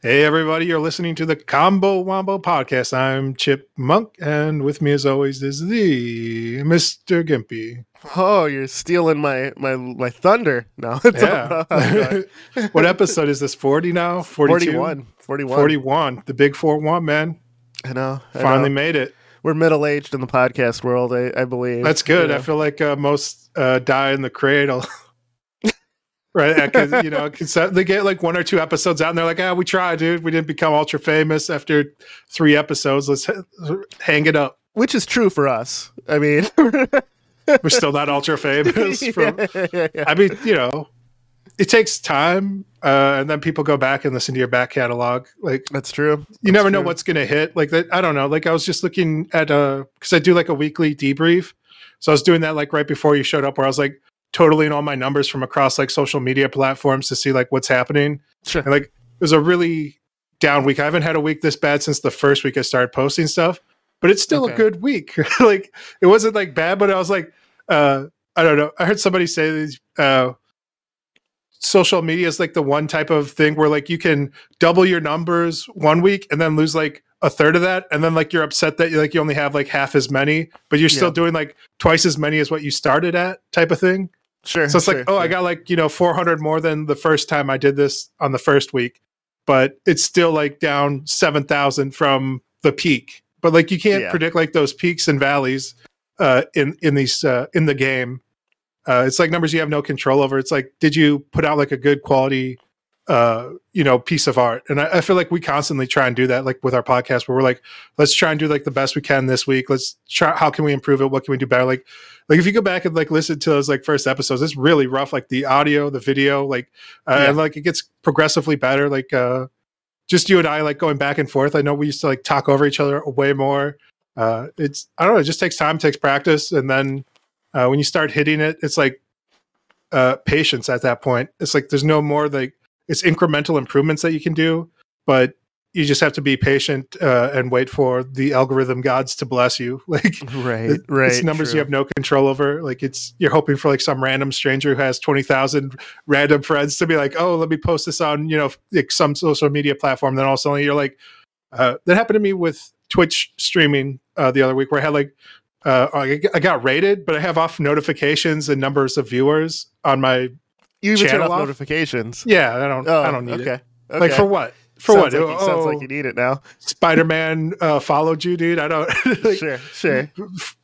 Hey, everybody, you're listening to the Combo Wombo podcast. I'm Chip Monk, and with me, as always, is the Mr. Gimpy. Oh, you're stealing my my my thunder. No, it's Yeah. what episode is this? 40 now? 42? 41. 41. 41. The big 4 1, man. I know. I Finally know. made it. We're middle aged in the podcast world, I, I believe. That's good. You I feel like uh, most uh, die in the cradle. right? Because, you know, 'cause they get like one or two episodes out and they're like, ah, we tried, dude. We didn't become ultra famous after three episodes. Let's hang it up. Which is true for us. I mean, We're still not ultra famous. From, yeah, yeah, yeah. I mean, you know, it takes time, uh, and then people go back and listen to your back catalog. Like, That's true. you never know what's going to hit. Like, that, I don't know. Like, I was just looking at a because I do like a weekly debrief, so I was doing that like right before you showed up, where I was like totaling all my numbers from across like social media platforms to see like what's happening. Sure. And like, it was a really down week. I haven't had a week this bad since the first week I started posting stuff, but it's still a good week. like, it wasn't like bad, but I was like, uh, I don't know. I heard somebody say these, uh, social media is like the one type of thing where like you can double your numbers one week and then lose like a third of that and then like you're upset that you like you only have like half as many but you're still doing like twice as many as what you started at type of thing Sure. so it's sure, like oh i got like you know 400 more than the first time i did this on the first week but it's still like down 7000 from the peak but like you can't Yeah. predict like those peaks and valleys uh in in these uh in the game uh it's like numbers you have no control over it's like did you put out like a good quality uh you know piece of art. And I, I feel like we constantly try and do that like with our podcast where we're like let's try and do like the best we can this week. Let's try how can we improve it? What can we do better? Like like if you go back and like listen to those like first episodes it's really rough like the audio the video like uh, Yeah. and like it gets progressively better. Like uh just you and i like going back and forth. I know we used to like talk over each other way more. Uh it's i don't know it just takes time takes practice. And then uh when you start hitting it it's like uh patience at that point. It's like there's no more like it's incremental improvements that you can do but you just have to be patient uh, and wait for the algorithm gods to bless you like Right, it- right. it's numbers you have no control over. Like it's you're hoping for like some random stranger who has twenty thousand random friends to be like, oh, let me post this on you know like some social media platform. Then all of a sudden you're like, uh, that happened to me with Twitch streaming uh, the other week where I had like. Uh, I I got rated, but I have off notifications and numbers of viewers on my. You even turn off off? notifications. Yeah, I don't. Oh, I don't need okay. it. okay. Like for what? For sounds what? Like, you- Sounds Oh, like you need it now. Spider Man uh, followed you, dude. I don't. like, sure, sure.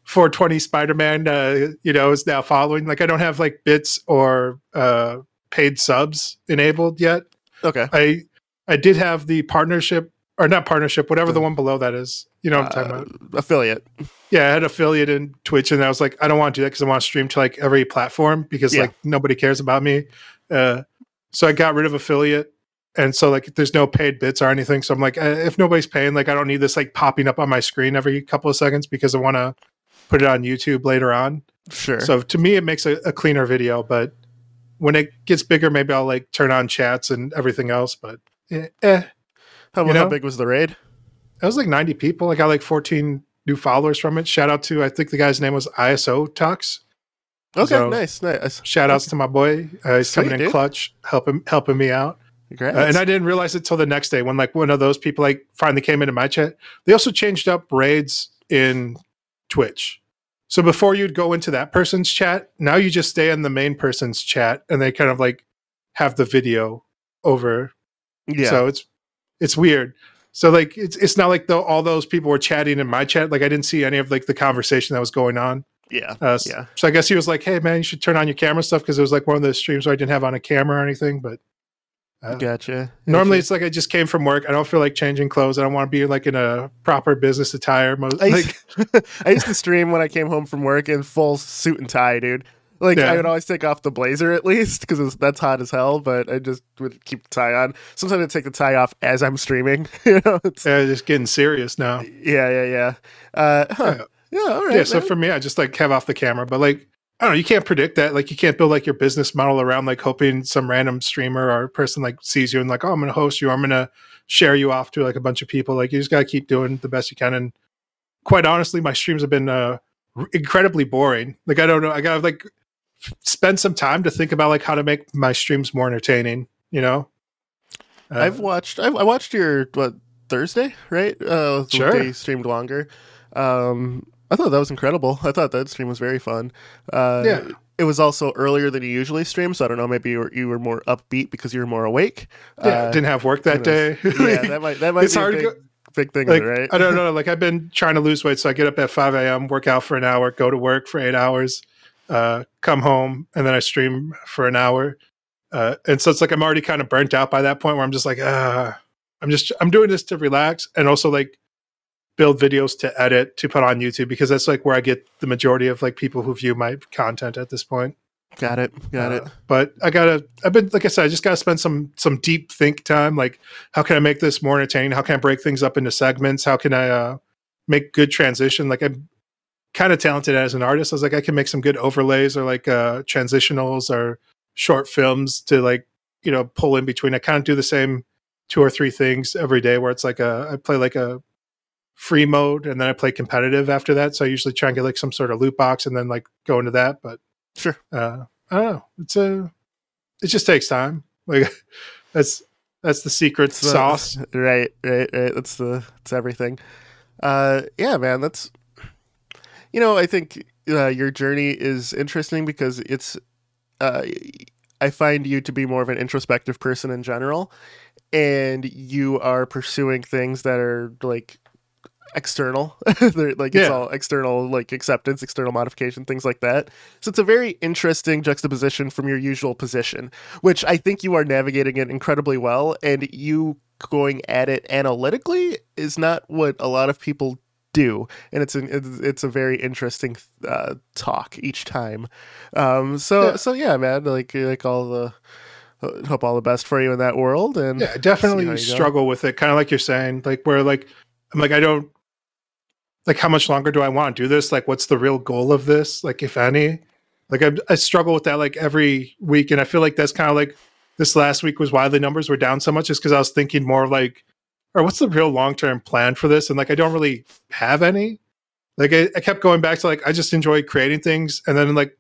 420 Spider-Man, uh, you know, is now following. Like, I don't have like bits or uh, paid subs enabled yet. Okay. I I did have the partnership or not partnership, whatever the one below that is. You know what I'm talking about? Uh, affiliate. Yeah, I had affiliate in Twitch, and I was like, I don't want to do that because I want to stream to like every platform because Yeah. like nobody cares about me. Uh, so I got rid of affiliate. And so, like, there's no paid bits or anything. So I'm like, if nobody's paying, like, I don't need this like popping up on my screen every couple of seconds because I want to put it on YouTube later on. Sure. So to me, it makes a, a cleaner video. But when it gets bigger, maybe I'll like turn on chats and everything else. But eh, eh. how, you how big was the raid? It was like 90 people. I got like 14 new followers from it. Shout out to I think the guy's name was ISO Tux. Okay, So- nice, nice. Shout outs to my boy. Uh, he's coming Sweet, in dude. clutch, helping helping me out. Uh, and I didn't realize it till the next day when like one of those people like finally came into my chat. They also changed up raids in Twitch. So before you'd go into that person's chat, now you just stay in the main person's chat and they kind of like have the video over. yeah. So it's it's weird. So like it's it's not like the, all those people were chatting in my chat. Like I didn't see any of like the conversation that was going on. yeah. Uh, s- Yeah. So I guess he was like, "Hey man, you should turn on your camera stuff" because it was like one of those streams where I didn't have on a camera or anything. But uh, Gotcha. Normally, it's like I just came from work. I don't feel like changing clothes. I don't want to be like in a proper business attire. Mo- I like, I used to stream when I came home from work in full suit and tie, dude. Like Yeah. I would always take off the blazer at least because that's hot as hell. But I just would keep the tie on. Sometimes I take the tie off as I'm streaming. you know, it's, uh, just getting serious now. yeah, yeah, yeah. Uh, huh. yeah, all right. yeah. So man. for me, I just like have off the camera. But like, I don't know. You can't predict that. Like, you can't build like your business model around like hoping some random streamer or person like sees you and like, oh, I'm going to host you. I'm going to share you off to like a bunch of people. Like, you just got to keep doing the best you can. And quite honestly, my streams have been uh, r- incredibly boring. Like I don't know. I gotta like spend some time to think about like how to make my streams more entertaining. You know. Uh, I've watched. I've, I watched your what Thursday, right? Uh, the Sure. day streamed longer. Um, I thought that was incredible. I thought that stream was very fun. Uh, Yeah. It was also earlier than you usually stream, so I don't know. Maybe you were, you were more upbeat because you were more awake. yeah, Uh, didn't have work that day. yeah, that might that might It's be a hard to big, go- big thing, like right? I don't know. Like I've been trying to lose weight, so I get up at five a.m., work out for an hour, go to work for eight hours, uh, come home, and then I stream for an hour. Uh, and so it's like I'm already kind of burnt out by that point where I'm just like, ah, I'm just I'm doing this to relax and also like build videos to edit to put on YouTube because that's like where I get the majority of like people who view my content at this point. Got it. Got Uh, it. But I gotta. I've been like I said. I just gotta spend some some deep think time. Like, how can I make this more entertaining? How can I break things up into segments? How can I uh, make good transition? Like I'm kind of talented as an artist. I was like, I can make some good overlays or like uh, transitionals or short films to like you know pull in between. I kind of do the same two or three things every day. Where it's like a I play like a free mode and then I play competitive after that. So I usually try and get like some sort of loot box and then like go into that. But Sure. uh i don't know it's a it just takes time like that's that's the secret It's the- sauce Right, right, right. That's the it's everything. Uh, yeah, man. That's you know, I think uh, your journey is interesting because it's. Uh, I find you to be more of an introspective person in general, and you are pursuing things that are like external. Like it's all external, like acceptance, external modification, things like that. So it's a very interesting juxtaposition from your usual position, which I think you are navigating it incredibly well. And you going at it analytically is not what a lot of people do, and it's an it's, it's a very interesting uh, talk each time. Um, so Yeah. so yeah, man, like like all the hope all the best for you in that world, and yeah definitely you go. struggle with it kind of like you're saying like where like i'm like i don't like how much longer do i want to do this like what's the real goal of this like if any like I, I struggle with that like every week and i feel like that's kind of like this last week was why the numbers were down so much is because i was thinking more like or what's the real long-term plan for this? And like i don't really have any. Like I, I kept going back to like i just enjoy creating things and then like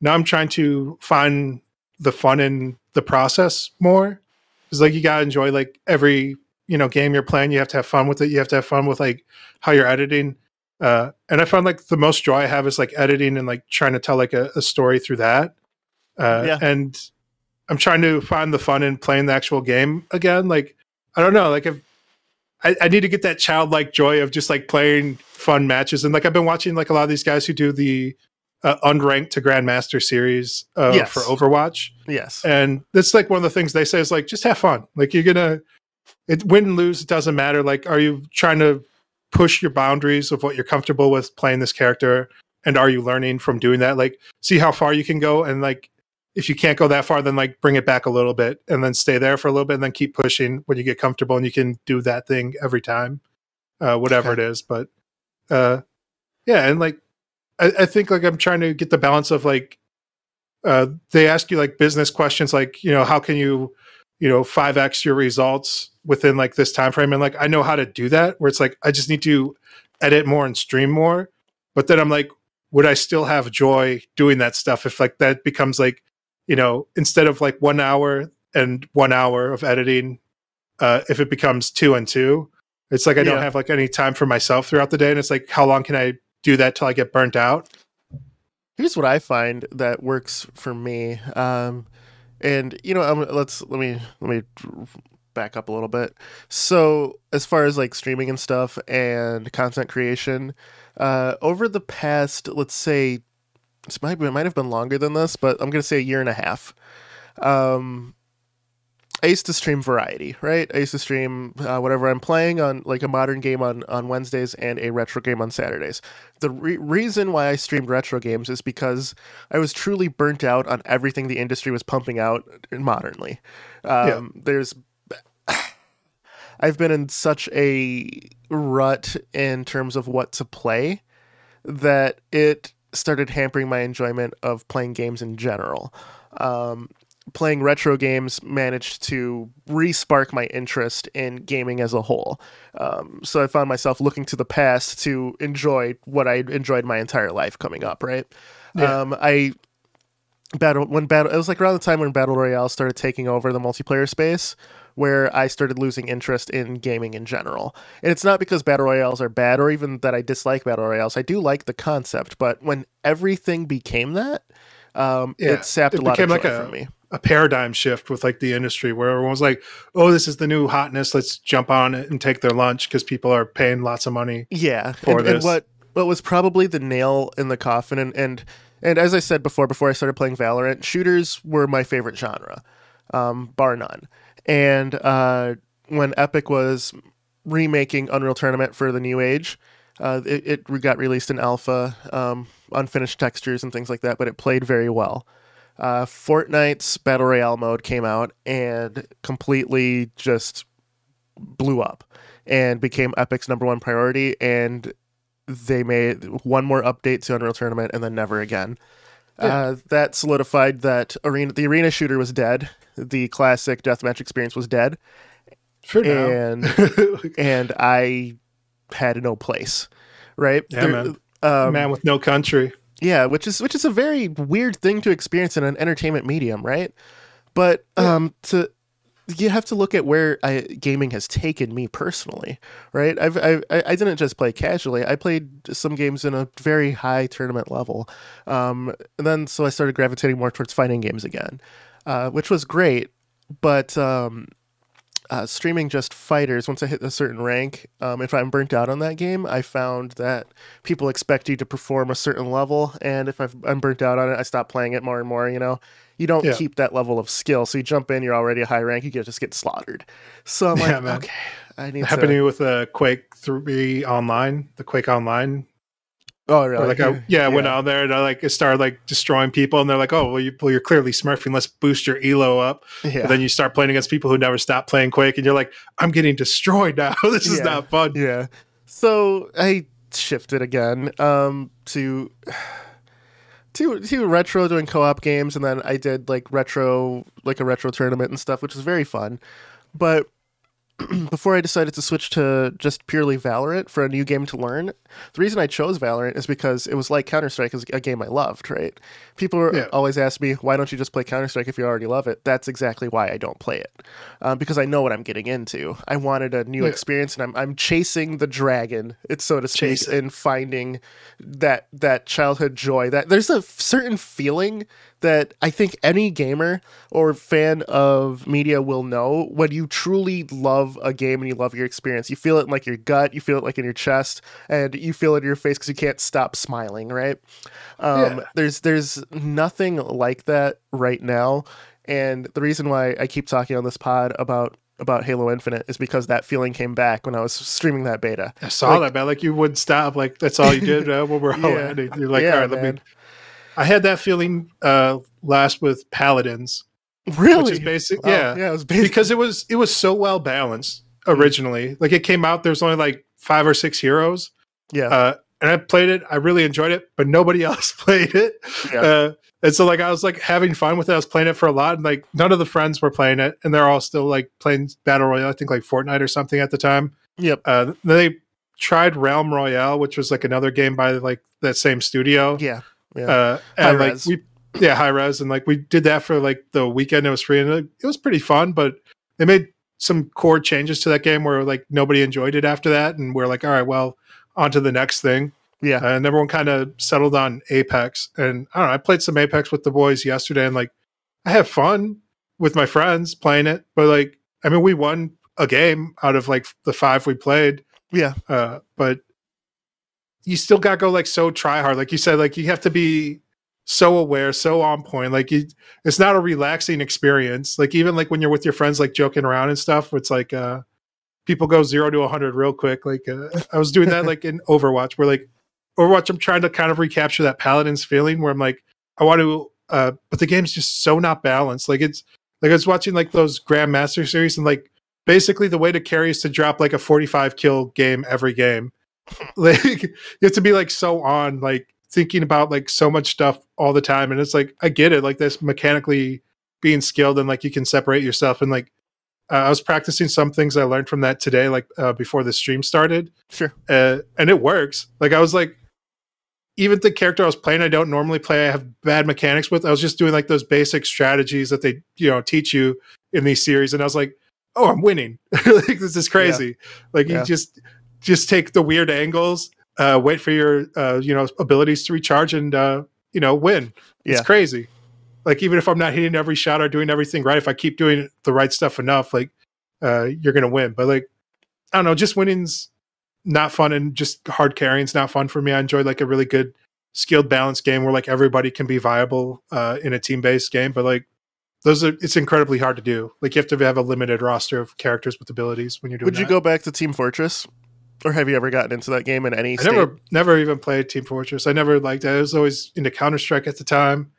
now i'm trying to find the fun in the process more. Because like you gotta enjoy like every you know game you're playing. You have to have fun with it. You have to have fun with like how you're editing. Uh and i found like the most joy i have is like editing and like trying to tell like a, a story through that. Uh Yeah. and i'm trying to find the fun in playing the actual game again. Like i don't know. Like if I, I need to get that childlike joy of just like playing fun matches. And like i've been watching like a lot of these guys who do the uh, unranked to grandmaster series uh, Yes. for overwatch. Yes, and that's like one of the things they say is like just have fun. Like you're gonna it win and lose it doesn't matter. Like are you trying to push your boundaries of what you're comfortable with playing this character? And are you learning from doing that? Like see how far you can go and like if you can't go that far then like bring it back a little bit and then stay there for a little bit and then keep pushing when you get comfortable and you can do that thing every time uh whatever Okay. it is. But uh yeah and like I, I think like i'm trying to get the balance of like uh, they ask you like business questions like you know how can you you know 5x your results within like this time frame and like i know how to do that where it's like i just need to edit more and stream more. But then i'm like would i still have joy doing that stuff if like that becomes like you know instead of like one hour and one hour of editing uh if it becomes two and two it's like i don't Yeah. have like any time for myself throughout the day and it's like how long can i do that till i get burnt out here's what I find that works for me. Um, and you know, um, let's let me let me back up a little bit. So, as far as like streaming and stuff and content creation, uh, over the past, let's say, this might it might have been longer than this, but I'm gonna say a year and a half. Um, I used to stream variety, right? I used to stream uh, whatever I'm playing on, like a modern game on on Wednesdays and a retro game on Saturdays. The re- reason why I streamed retro games is because I was truly burnt out on everything the industry was pumping out modernly. Um, There's, I've been in such a rut in terms of what to play that it started hampering my enjoyment of playing games in general. Um, playing retro games managed to re-spark my interest in gaming as a whole. Um, so I found myself looking to the past to enjoy what I enjoyed my entire life coming up. Right. Yeah. Um, I battle when battle it was like around the time when battle royale started taking over the multiplayer space where i started losing interest in gaming in general and it's not because battle royales are bad or even that i dislike battle royales i do like the concept but when everything became that um, Yeah, it sapped it a lot of joy like a- from me a paradigm shift with like the industry where everyone was like, "Oh, this is the new hotness. Let's jump on it and take their lunch because people are paying lots of money." Yeah, for and, and what what was probably the nail in the coffin, and and and as I said before, before I started playing Valorant, shooters were my favorite genre, um, bar none. And uh, when Epic was remaking Unreal Tournament for the new age, uh, it, it got released in alpha, um, unfinished textures and things like that, but it played very well. Uh, Fortnite's Battle Royale mode came out and completely just blew up and became Epic's number one priority. And they made one more update to Unreal Tournament and then never again. Uh, that solidified that arena the arena shooter was dead. The classic deathmatch experience was dead, For now, and and I had no place. Right? Yeah, man. Um, man with no country. yeah, which is which is a very weird thing to experience in an entertainment medium, right? But um, to you have to look at where I, gaming has taken me personally, right? I've, I I I didn't just play casually. I played some games in a very high tournament level, um, and then so I started gravitating more towards fighting games again, uh, which was great. But um, uh, streaming just fighters, once I hit a certain rank, um, if I'm burnt out on that game, I found that people expect you to perform a certain level, and if I've, I'm burnt out on it, I stop playing it more and more. You know, you don't Yeah. keep that level of skill, so you jump in, you're already a high rank, you get just get slaughtered. So I'm Yeah, like, man. okay, I need Happening to. with uh, Quake Three Online, the Quake Online. Oh, really? like, I, yeah, I went out there and I like started like destroying people, and they're like, "Oh, well, you, well, you're clearly smurfing. Let's boost your elo up." yeah. But then you start playing against people who never stop playing Quake, and you're like, "I'm getting destroyed now. this is Yeah. not fun." Yeah. So I shifted again um, to to to retro doing co-op games, and then I did like retro like a retro tournament and stuff, which was very fun. But before I decided to switch to just purely Valorant for a new game to learn, the reason I chose Valorant is because it was like Counter Strike is a game I loved. Right? People Yeah. always ask me, "Why don't you just play Counter Strike if you already love it?" That's exactly why I don't play it, um, because I know what I'm getting into. I wanted a new Yeah. experience, and I'm I'm chasing the dragon, it's so to speak, Chase and finding that that childhood joy. That there's a certain feeling that I think any gamer or fan of media will know when you truly love a game and you love your experience. You feel it in like your gut, you feel it like in your chest, and you feel it in your face because you can't stop smiling. Right? Um, Yeah. There's there's nothing like that right now, and the reason why I keep talking on this pod about about Halo Infinite is because that feeling came back when I was streaming that beta. I saw Like- that, man. Like you wouldn't stop. Like that's all you did uh, when we're all Yeah. You're like, Yeah, all right, let me. I had that feeling uh, last with Paladins, Really? which is basic. Wow. yeah, yeah, it was basic. because it was it was so well balanced Mm. originally. Like it came out, there's only like five or six heroes, yeah, uh, and I played it. I really enjoyed it, but nobody else played it. Yeah. Uh, and so like I was like having fun with it. I was playing it for a lot, and like none of the friends were playing it, and they're all still like playing battle royale. I think like Fortnite or something at the time. yep, Uh, they tried Realm Royale, which was like another game by like that same studio. yeah, yeah. Uh, and like Hi-Rez. we, yeah, Hi-Rez, and like we did that for like the weekend. It was free, and it, it was pretty fun. But they made some core changes to that game where like nobody enjoyed it after that, and we're like, all right, well, on to the next thing. yeah, Uh, and everyone kind of settled on Apex. And I don't know, I played some Apex with the boys yesterday, and like I have fun with my friends playing it. But like, I mean, we won a game out of like the five we played. yeah, Uh, but you still got to go like so try hard. Like you said, like you have to be so aware, so on point. Like you, it's not a relaxing experience. Like even like when you're with your friends, like joking around and stuff, it's like uh, people go zero to a 100 real quick. Like uh, I was doing that like in Overwatch, where like Overwatch, I'm trying to kind of recapture that Paladin's feeling where I'm like, I want to, uh, but the game's just so not balanced. Like it's like I was watching like those Grandmaster series and like basically the way to carry is to drop like a 45 kill game every game. like you have to be like so on, like thinking about like so much stuff all the time. And it's like I get it, like this mechanically being skilled and like you can separate yourself and like uh, I was practicing some things I learned from that today, like uh, before the stream started. Sure. Uh, and it works. Like I was like, even the character I was playing, I don't normally play. I have bad mechanics with. I was just doing like those basic strategies that they you know teach you in these series, and I was like, oh, I'm winning. like this is crazy. Yeah. Like you yeah. just just take the weird angles, uh, wait for your uh, you know abilities to recharge, and uh, you know win. It's yeah. crazy. Like even if I'm not hitting every shot or doing everything right, if I keep doing the right stuff enough, like uh, you're gonna win. But like I don't know, just winning's not fun, and just hard carrying's not fun for me. I enjoy like a really good skilled balanced game where like everybody can be viable uh, in a team based game, but like those are it's incredibly hard to do. Like you have to have a limited roster of characters with abilities when you're doing. Would you that. go back to Team Fortress, or have you ever gotten into that game in any? I never, never even played Team Fortress. I never liked that. I was always into Counter Strike at the time.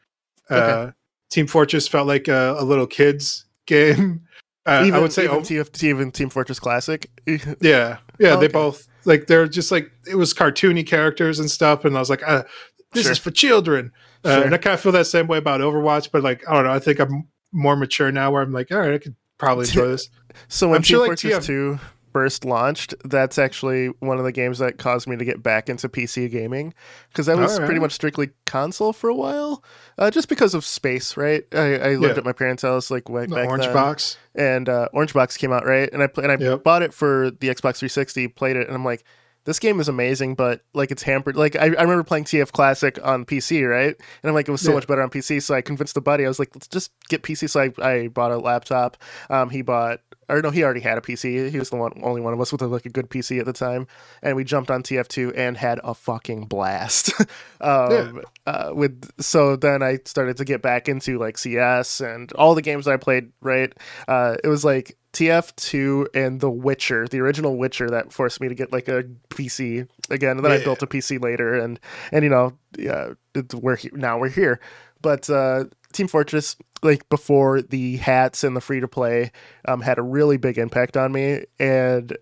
Okay. Uh, Team Fortress felt like a, a little kids game. Uh, even, I would say even, TF, even Team Fortress Classic. yeah, yeah, oh, they both like they're just like it was cartoony characters and stuff, and I was like, uh, this sure. is for children. Uh, sure. And I kind of feel that same way about Overwatch, but like I don't know, I think I'm more mature now where I'm like, all right, I could probably enjoy this. so when I'm Team sure Fortress like TF- 2 first launched, that's actually one of the games that caused me to get back into PC gaming because I was right. pretty much strictly console for a while, uh, just because of space. Right, I, I lived yeah. at my parents' house like way, the back Orange then, Box, and uh, Orange Box came out right, and I and I yep. bought it for the Xbox 360, played it, and I'm like this game is amazing, but like it's hampered. Like I, I remember playing TF Classic on PC, right? And I'm like, it was so yeah. much better on PC. So I convinced the buddy. I was like, let's just get PC. So I, I bought a laptop. Um, he bought or no, he already had a PC. He was the one, only one of us with a, like a good PC at the time, and we jumped on TF2 and had a fucking blast. um, yeah. uh, with so then I started to get back into like CS and all the games I played. Right, uh, it was like TF2 and The Witcher, the original Witcher, that forced me to get like a PC again. And then yeah. I built a PC later, and and you know, yeah, we're he- now we're here. But uh, Team Fortress, like before the hats and the free to play, um, had a really big impact on me, and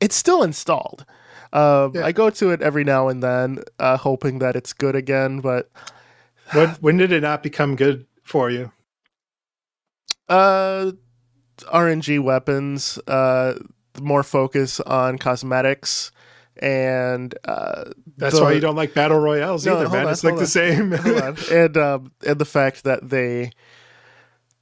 it's still installed. Um, yeah. I go to it every now and then, uh, hoping that it's good again. But when when did it not become good for you? Uh, RNG weapons, uh, more focus on cosmetics, and uh, that's the, why you don't like battle royales no, either, man. On, it's like on. the same. and um, and the fact that they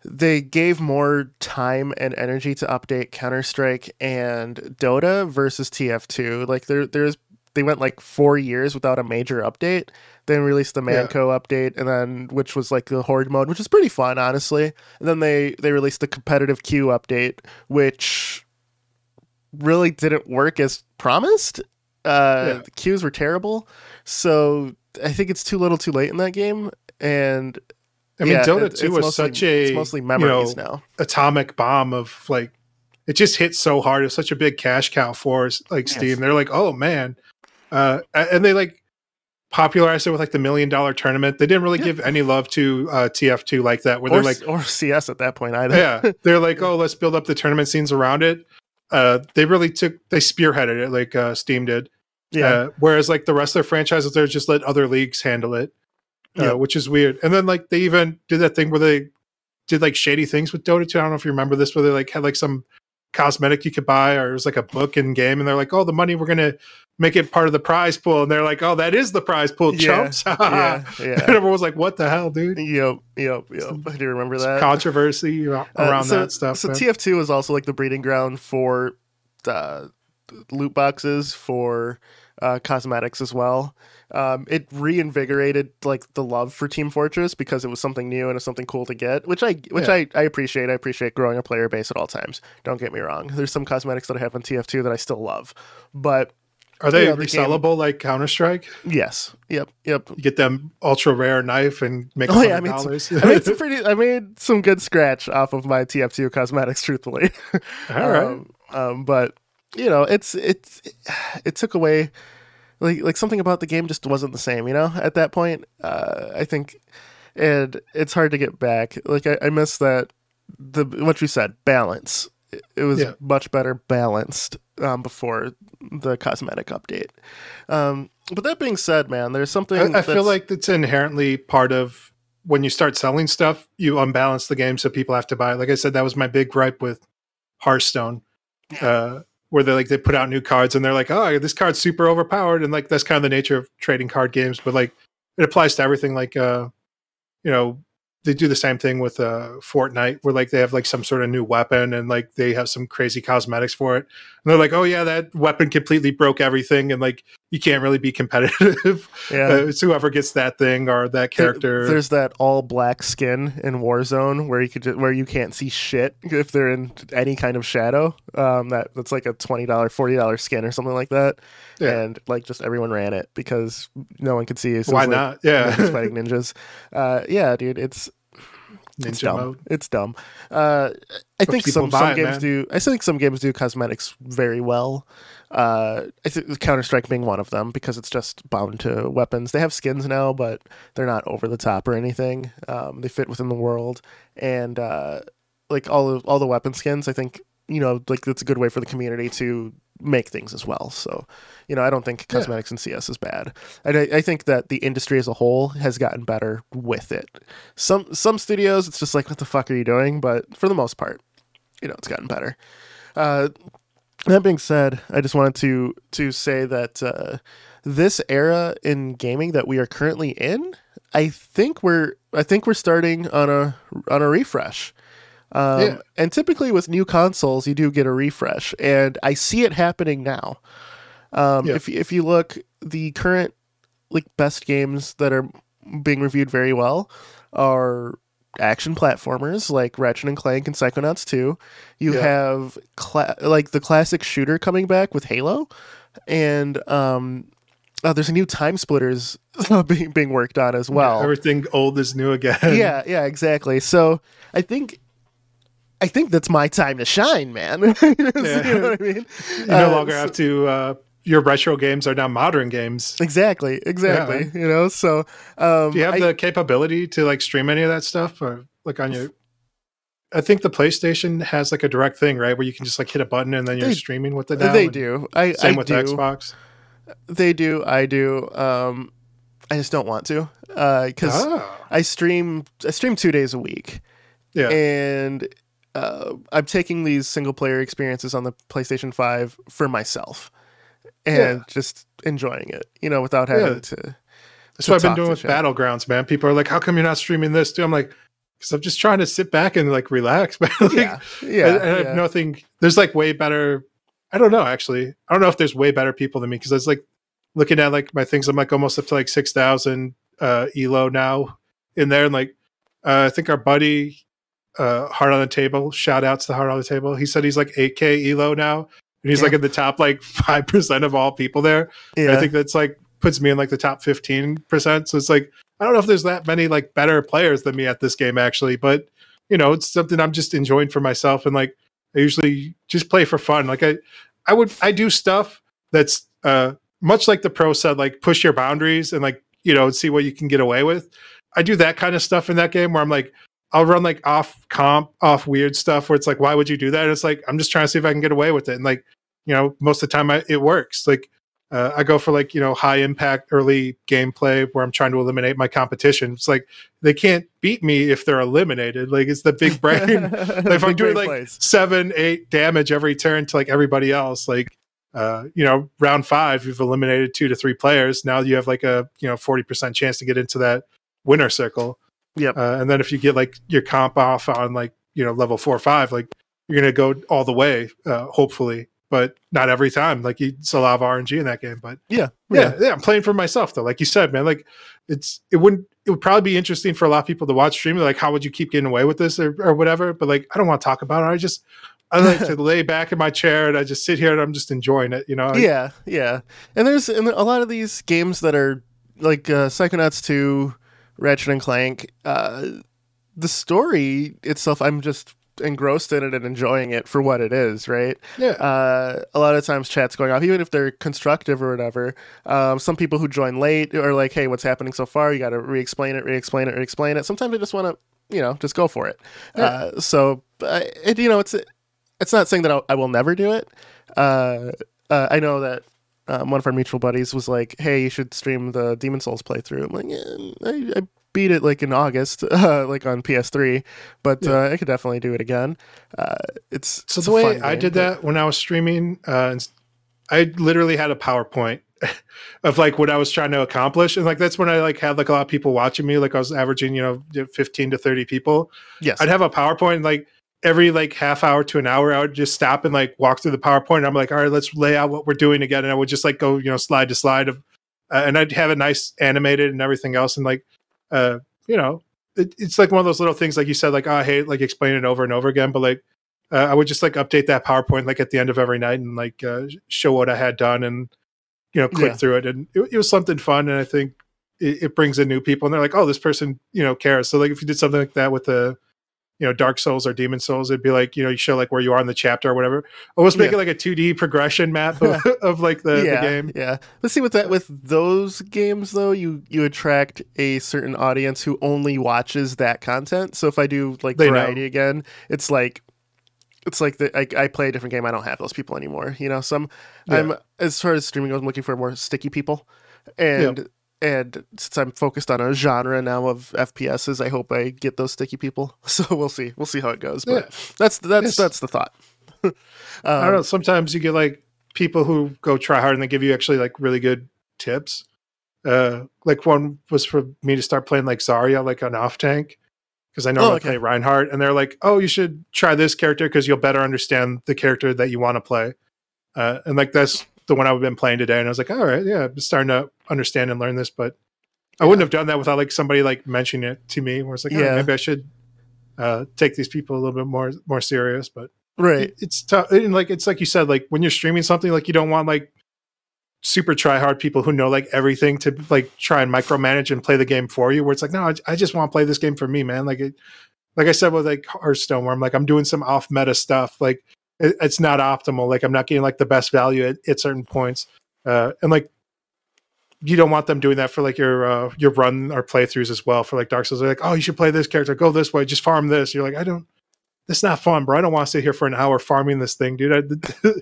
they gave more time and energy to update Counter Strike and Dota versus TF2. Like there there's they went like four years without a major update. Then released the Mann Co. yeah. update, and then which was like the horde mode, which is pretty fun, honestly. And then they they released the competitive queue update, which really didn't work as promised. Uh, yeah. The queues were terrible, so I think it's too little, too late in that game. And I mean, yeah, Dota it, 2 was mostly, such a it's mostly memories you know, now. Atomic bomb of like it just hit so hard. It's such a big cash cow for like Steam. They're like, oh man, uh, and they like popularized it with like the million dollar tournament. They didn't really yeah. give any love to uh, TF2 like that, where or, they're like, or CS at that point either. yeah, they're like, oh, let's build up the tournament scenes around it. Uh, they really took, they spearheaded it like uh, Steam did. Yeah. Uh, whereas like the rest of their franchises, they're just let other leagues handle it, uh, yeah. which is weird. And then like they even did that thing where they did like shady things with Dota 2. I don't know if you remember this, where they like had like some cosmetic you could buy or it was like a book in game and they're like oh the money we're gonna make it part of the prize pool and they're like oh that is the prize pool chumps. yeah, yeah, yeah. and everyone was like what the hell dude? Yep yep yep i do remember that. controversy around uh, so, that stuff so man. tf2 is also like the breeding ground for uh, loot boxes for uh, cosmetics as well um, it reinvigorated like the love for Team Fortress because it was something new and it's something cool to get, which I which yeah. I, I appreciate. I appreciate growing a player base at all times. Don't get me wrong. There's some cosmetics that I have on TF2 that I still love, but are they yeah, resellable game, like Counter Strike? Yes. Yep. Yep. You get them ultra rare knife and make oh yeah, I made, some, I made some pretty. I made some good scratch off of my TF2 cosmetics. Truthfully. All right. Um, um, but you know, it's it's it, it took away like like something about the game just wasn't the same, you know. At that point, uh, I think, and it's hard to get back. Like I, I miss that the what you said balance. It, it was yeah. much better balanced um, before the cosmetic update. Um, but that being said, man, there's something. I, I feel like it's inherently part of when you start selling stuff, you unbalance the game, so people have to buy. it. Like I said, that was my big gripe with Hearthstone, uh, where they like they put out new cards and they're like, oh, this card's super overpowered, and like that's kind of the nature of trading card games. But like it applies to everything. Like uh, you know, they do the same thing with uh Fortnite where like they have like some sort of new weapon and like they have some crazy cosmetics for it. And they're like, "Oh yeah, that weapon completely broke everything and like you can't really be competitive. Yeah. Uh, it's whoever gets that thing or that character." There's that all black skin in Warzone where you could ju- where you can't see shit if they're in any kind of shadow. Um, that that's like a twenty dollar, forty dollar skin or something like that. Yeah. And like just everyone ran it because no one could see. you. So Why like not? Yeah. fighting ninjas. Uh, yeah, dude, it's it's dumb. mode. It's dumb. Uh, I think some, some games man. do. I think some games do cosmetics very well. Uh, I think Counter Strike being one of them because it's just bound to weapons. They have skins now, but they're not over the top or anything. Um, they fit within the world, and uh, like all of, all the weapon skins, I think you know like that's a good way for the community to make things as well. So, you know, I don't think Yeah. cosmetics in CS is bad. And I, I think that the industry as a whole has gotten better with it. Some some studios, it's just like, what the fuck are you doing? But for the most part, you know, it's gotten better. Uh, that being said, I just wanted to to say that uh, this era in gaming that we are currently in, I think we're I think we're starting on a on a refresh. Um, Yeah. And typically with new consoles, you do get a refresh, and I see it happening now. Um, Yeah. If if you look, the current like best games that are being reviewed very well are action platformers like Ratchet and Clank and Psychonauts 2. You Yeah. have cla- like the classic shooter coming back with Halo, and um, oh, there's a new TimeSplitters being being worked on as well Everything old is new again. yeah, yeah, exactly. So I think I think that's my time to shine, man. you know what I mean? You no Uh, longer so- have to. Uh, your retro games are now modern games. Exactly, exactly. You know, so um, Do you have I- the capability to like stream any of that stuff, or like on your? I think the PlayStation has like a direct thing, right, where you can just like hit a button and then you're They- streaming with it. Now, they do. I Same I with do. Xbox. They do. I do. Um, I just don't want to Uh because Oh, I stream. I stream two days a week. yeah. and uh, I'm taking these single player experiences on the PlayStation 5 for myself and Yeah. just enjoying it, you know, without having Yeah. to. That's what I've been doing with chat. Battlegrounds, man. People are like, "How come you're not streaming this?" Too. I'm like, because I'm just trying to sit back and like relax, man. Like, Yeah, yeah, and, I yeah. nothing. There's like way better. I don't know actually. I don't know if there's way better people than me because I was like looking at like my things. I'm like almost up to like six thousand uh, elo now in there, and like uh, I think our buddy uh, Heart on the Table. Shout outs to Heart on the Table. He said he's like 8k elo now, and he's Yeah. like in the top like five percent of all people there. Yeah. I think that's like puts me in like the top 15%. So it's like, I don't know if there's that many like better players than me at this game actually, but you know, it's something I'm just enjoying for myself. And like, I usually just play for fun. Like I, I would, I do stuff that's uh, much like the pro said, like push your boundaries and like, you know, see what you can get away with. I do that kind of stuff in that game where I'm like, I'll run like off comp, off weird stuff where it's like, why would you do that? And it's like, I'm just trying to see if I can get away with it. And like, you know, most of the time I, it works. Like, uh, I go for like you know high impact early gameplay where I'm trying to eliminate my competition. It's like they can't beat me if they're eliminated. Like it's the big brain. like if I'm doing like plays. seven, eight damage every turn to like everybody else, like uh, you know, round five, you've eliminated two to three players. Now you have like a you know forty percent chance to get into that winner circle. Yep. Uh, and then if you get like your comp off on like you know level four or five, like you're gonna go all the way, uh, hopefully. But not every time. Like you, it's a lot of RNG in that game. But yeah, yeah, yeah, I'm playing for myself though. Like you said, man, like it's it wouldn't it would probably be interesting for a lot of people to watch streaming. Like, how would you keep getting away with this or, or whatever? But like, I don't want to talk about it. I just I like to lay back in my chair and I just sit here and I'm just enjoying it. You know? Yeah, yeah. And there's and a lot of these games that are like uh, Psychonauts 2, Ratchet and Clank. Uh, the story itself, I'm just engrossed in it and enjoying it for what it is, right? yeah, uh, a lot of times chats going off, even if they're constructive or whatever. Um, some people who join late are like, "Hey, what's happening so far? You got to re-explain it, re-explain it, re-explain it." Sometimes I just want to, you know, just go for it. Yeah. Uh, so, uh, it, you know, it's it's not saying that I'll, I will never do it. Uh, uh, I know that. Um, one of our mutual buddies was like, "Hey, you should stream the Demon's Souls playthrough." I'm like, yeah, I, I beat it like in August, uh, like on PS3, but Yeah. uh, I could definitely do it again. Uh, it's So it's the way I game, did but- that when I was streaming, uh, and literally had a PowerPoint of like what I was trying to accomplish, and like that's when I like had like a lot of people watching me. Like I was averaging, you know, fifteen to thirty people. yes, I'd have a PowerPoint, and like every like half hour to an hour, I would just stop and like walk through the PowerPoint. And I'm like, all right, let's lay out what we're doing again, and I would just like go, you know, slide to slide of, uh, and I'd have it nice animated and everything else, and like, uh, you know, it, it's like one of those little things, like you said, like oh, I hate like explaining it over and over again, but like. Uh, I would just like update that PowerPoint like at the end of every night and like uh, show what I had done and you know click Yeah. through it and it, it was something fun and I think it, it brings in new people and they're like oh this person you know cares so like if you did something like that with the you know Dark Souls or Demon's Souls it'd be like you know you show like where you are in the chapter or whatever almost make Yeah. it like a 2D progression map of, of like the, yeah, the game Yeah. Let's see with that with those games though, you you attract a certain audience who only watches that content. So if I do like They know. variety again, it's like it's like the I, I play a different game. I don't have those people anymore. You know, some Yeah. I'm as far as streaming goes, I'm looking for more sticky people, and and since I'm focused on a genre now of FPSs, I hope I get those sticky people. So we'll see. We'll see how it goes. But Yeah. that's that's that's the thought. I don't Um, know. Sometimes you get like people who go try hard and they give you actually like really good tips. Uh, like one was for me to start playing like Zarya, like an off tank, because I normally okay. play Reinhardt, and they're like, "Oh, you should try this character because you'll better understand the character that you want to play." Uh, and like that's the one I've been playing today, and I was like, "All right, yeah, I'm starting to understand and learn this." But I wouldn't have done that without like somebody like mentioning it to me, where it's like, "Oh, Yeah. maybe I should uh, take these people a little bit more more serious." But right. it- it's tough and like it's like you said like when you're streaming something like you don't want like super try hard people who know like everything to like try and micromanage and play the game for you where it's like no i, I just want to play this game for me man like it like i said with like hearthstone where i'm like i'm doing some off meta stuff like it, it's not optimal like i'm not getting like the best value at, at certain points uh and like you don't want them doing that for like your uh your run or playthroughs as well for like dark souls they're like oh you should play this character go this way just farm this you're like i don't that's not fun, bro. I don't want to sit here for an hour farming this thing, dude. I,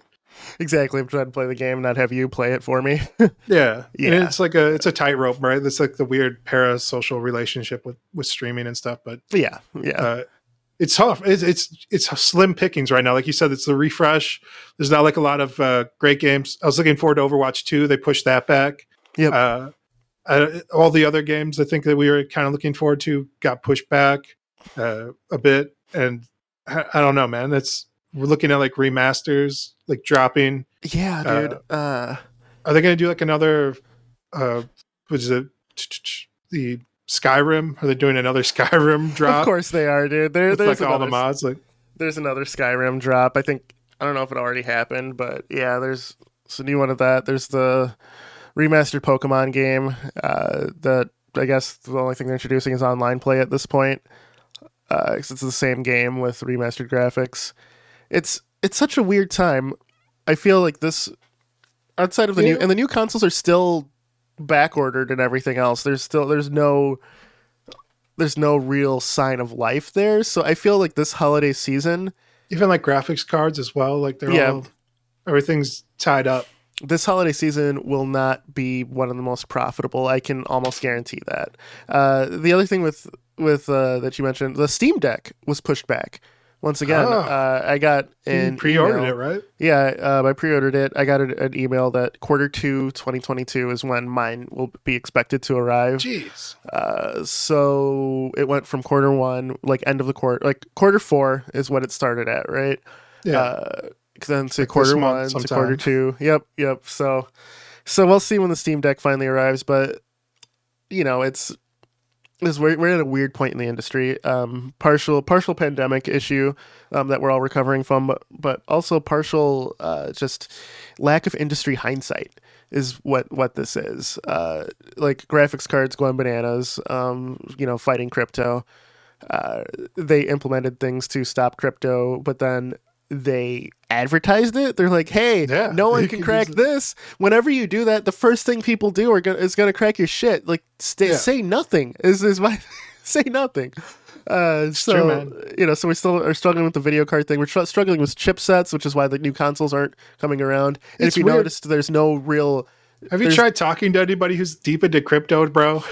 Exactly. I'm trying to play the game, not have you play it for me. yeah, Yeah. And it's like a it's a tightrope, right? It's like the weird parasocial relationship with with streaming and stuff. But yeah. Yeah. uh, it's tough. It's, it's it's slim pickings right now. Like you said, it's the refresh. There's not like a lot of uh, great games. I was looking forward to Overwatch 2. They pushed that back. Yep. Uh, all the other games I think that we were kind of looking forward to got pushed back uh, a bit, and I, I don't know, man. That's we're looking at like remasters, like dropping. yeah, uh, dude. Uh, Are they going to do like another? Uh, what is it? The Skyrim? Are they doing another Skyrim drop? of course they are, dude. There, with there's like all the mods. Like, there's another Skyrim drop. I think I don't know if it already happened, but yeah, there's it's a new one of that. There's the remastered Pokemon game uh, that I guess the only thing they're introducing is online play at this point. Uh, 'cause it's the same game with remastered graphics. It's it's such a weird time. I feel like this outside of the new and the new consoles are still back ordered and everything else. There's still there's no there's no real sign of life there. So I feel like this holiday season even like graphics cards as well. Like they're Yeah. all everything's tied up. this holiday season will not be one of the most profitable. I can almost guarantee that. Uh, the other thing with with uh, that you mentioned, the Steam Deck was pushed back. Once again, Oh. uh, I got an pre-ordered email- it, right? Yeah, um, I pre-ordered it. I got an, email that quarter two, 2022 is when mine will be expected to arrive. Jeez. Uh, so it went from quarter one, like end of the quarter, like quarter four is what it started at, right? Yeah. Uh, then to Like quarter one to sometime. quarter two. Yep, yep. So, so we'll see when the Steam Deck finally arrives. But you know, it's this we're, we're at a weird point in the industry. Um, partial partial pandemic issue um, that we're all recovering from, but, but also partial uh, just lack of industry hindsight is what what this is. Uh, like graphics cards going bananas. Um, you know, fighting crypto. Uh, they implemented things to stop crypto, but then they advertised it. They're like, "Hey, Yeah, no one can can crack this. Whenever you do that, the first thing people do are gonna is gonna crack your shit. Like, stay, Yeah. say nothing. Is is my say nothing." Uh, so true, man. you know, so we still are struggling with the video card thing. We're tr- struggling with chipsets, which is why the new consoles aren't coming around. And It's if you weird. noticed, there's no real. Have you tried talking to anybody who's deep into crypto, bro?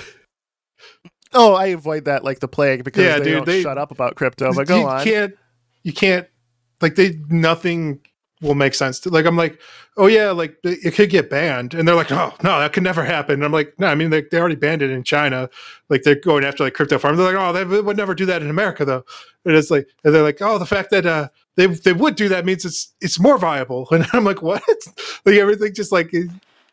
Oh, I avoid that like the plague because Yeah, they dude, don't they- shut up about crypto. But go you on. can't you can't like they nothing will make sense to like i'm like oh yeah like it could get banned. And they're like oh no that could never happen. And i'm like no i mean they, they already banned it in china. Like they're going after like crypto farms. They're like oh they would never do that in america though. And it's like and they're like oh the fact that uh they they would do that means it's it's more viable. And i'm like what? Like everything just like it,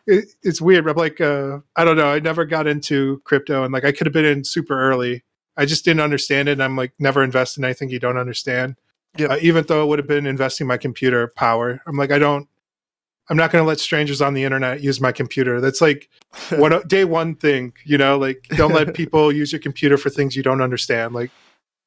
it, it's weird i'm like uh i don't know i never got into crypto and like i could have been in super early. I just didn't understand it and i'm like never invest in anything you don't understand Yep. uh, even though it would have been investing my computer power. I'm like, I don't, I'm not going to let strangers on the internet use my computer. That's like one day one thing, you know, like don't let people use your computer for things you don't understand. Like,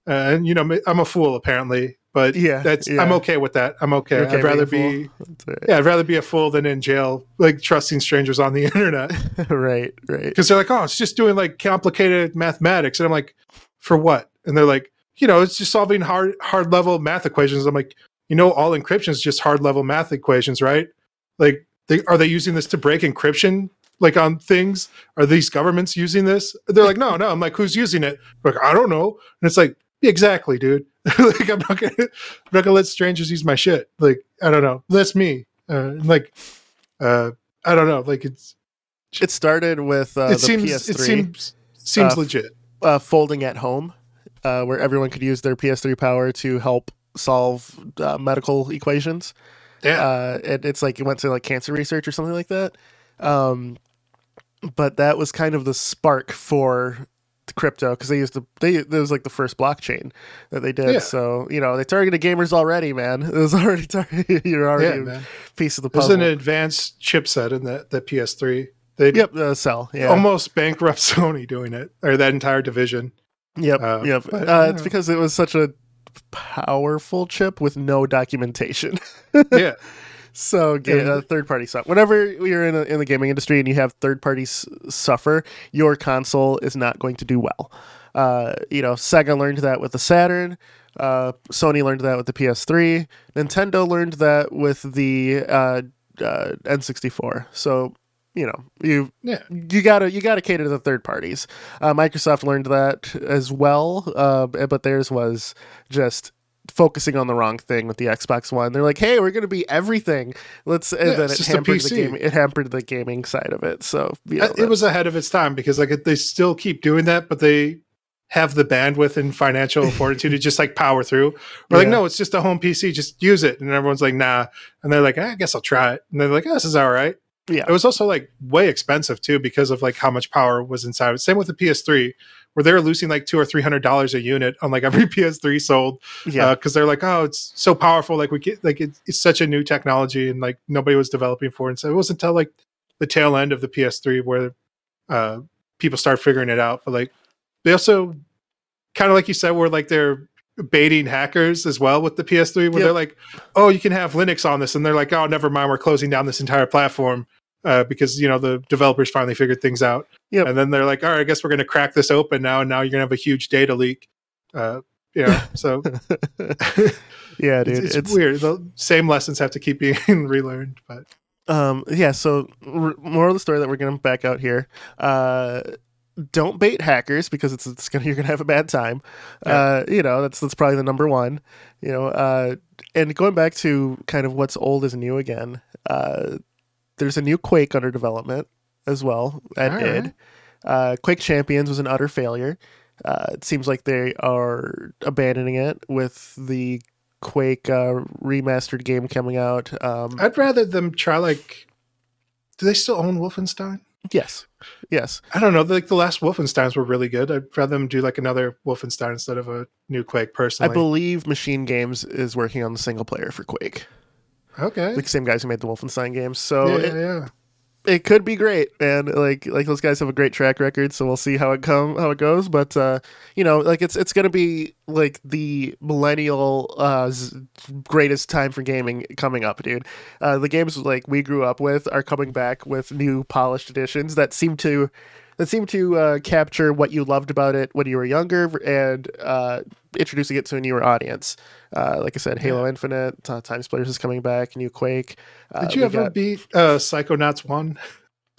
uh, and you know, I'm a fool apparently, but Yeah, that's yeah. I'm okay with that. I'm okay. Okay I'd rather being be, right. yeah, I'd rather be a fool than in jail, like trusting strangers on the internet right, right. because they're like, oh, it's just doing like complicated mathematics, and I'm like, for what? And they're like, you know, it's just solving hard hard level math equations. I'm like, you know, all encryption is just hard level math equations, right? Like, they, are they using this to break encryption? Like on things, are these governments using this? They're like, no, no. I'm like, who's using it? Like, I don't know. And it's like, exactly, dude. like, I'm not gonna, I'm not gonna let strangers use my shit. Like, I don't know. That's me. Uh, like, uh, I don't know. Like, it's It started with uh, the it seems PS3 it seems seems legit. uh, folding at home, uh, where everyone could use their PS3 power to help solve uh, medical equations. Yeah, uh, and it's like it went to like cancer research or something like that. Um, but that was kind of the spark for the crypto because they used the they it was like the first blockchain that they did. Yeah. So you know they targeted gamers already, man. It was already targeted. You're yeah, already a man. piece of the puzzle. There's puzzle. an advanced chipset in that the PS3. They Yep, uh, cell. Yeah. almost bankrupt Sony doing it or that entire division. Yep. uh, yep. but, uh, it's because it was such a powerful chip with no documentation. yeah, So, Yeah. uh, third party stuff. Whenever you're in, a, in the gaming industry and you have third parties suffer, your console is not going to do well. Uh, you know, Sega learned that with the Saturn. Uh, Sony learned that with the PS3. Nintendo learned that with the uh, uh, N64. So, you know, you yeah, you gotta you gotta cater to the third parties. Uh, Microsoft learned that as well, uh, but theirs was just focusing on the wrong thing with the Xbox One. They're like, "Hey, we're gonna be everything." Let's and Yeah, then it hampered the game. It hampered the gaming side of it. So you know, it was ahead of its time because like they still keep doing that, but they have the bandwidth and financial fortitude to just like power through. We're like, no, it's just a home PC, just use it. And everyone's like, nah. And they're like, "Eh, I guess I'll try it. And they're like, oh, this is all right. Yeah. It was also like way expensive too because of like how much power was inside. of it. Same with the PS3, where they were losing like two or three hundred dollars a unit on like every PS3 sold. yeah, because they're like, oh, it's so powerful. Like we get like it's, it's such a new technology, and like nobody was developing for it. And so it wasn't until like the tail end of the PS3 where uh, people start figuring it out. But like they also kind of like you said, were like they're baiting hackers as well with the PS3, where Yep. they're like, oh, you can have Linux on this, and they're like, oh, never mind, we're closing down this entire platform. Uh, because you know the developers finally figured things out, Yep. and then they're like, "All right, I guess we're going to crack this open now, and now you're going to have a huge data leak." Uh, know, so yeah, dude. it's, it's, weird. The same lessons have to keep being relearned, but Um, yeah, so r- moral of the story that we're going to back out here. Uh, don't bait hackers because it's, it's gonna you're gonna have a bad time. Uh, you know that's that's probably the number one. You know, uh, and going back to kind of what's old is new again. Uh, there's a new Quake under development as well at All id. right. Uh, Quake Champions was an utter failure. Uh, it seems like they are abandoning it with the Quake uh, remastered game coming out. Um, I'd rather them try like. Do they still own Wolfenstein? yes, yes. I don't know. Like the last Wolfensteins were really good. I'd rather them do like another Wolfenstein instead of a new Quake. Personally, I believe Machine Games is working on the single player for Quake. Okay. The same guys who made the Wolfenstein games. So yeah, it, yeah. it could be great. And like like those guys have a great track record, so we'll see how it come how it goes. But uh, you know, like it's it's gonna be like the millennial uh z- greatest time for gaming coming up, dude. Uh, the games like we grew up with are coming back with new polished editions that seem to that seem to uh, capture what you loved about it when you were younger and uh, introducing it to a newer audience. Uh, like I said, Halo Infinite, uh, TimeSplitters is coming back, new Quake. Uh, Did you ever got- beat uh, Psychonauts One?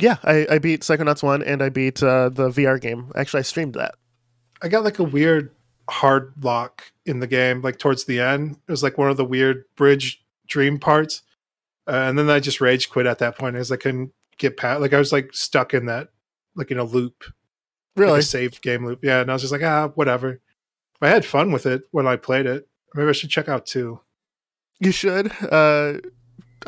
Yeah, I, I beat Psychonauts 1 and I beat uh, the VR game. Actually, I streamed that. I got like a weird hard lock in the game, like towards the end. It was like one of the weird bridge dream parts, uh, and then I just rage quit at that point as I couldn't get past. Like I was like stuck in that, like in a loop, Really? like a saved game loop. Yeah, and I was just like, ah, whatever. I had fun with it when I played it. Maybe I should check out two. You should. Uh,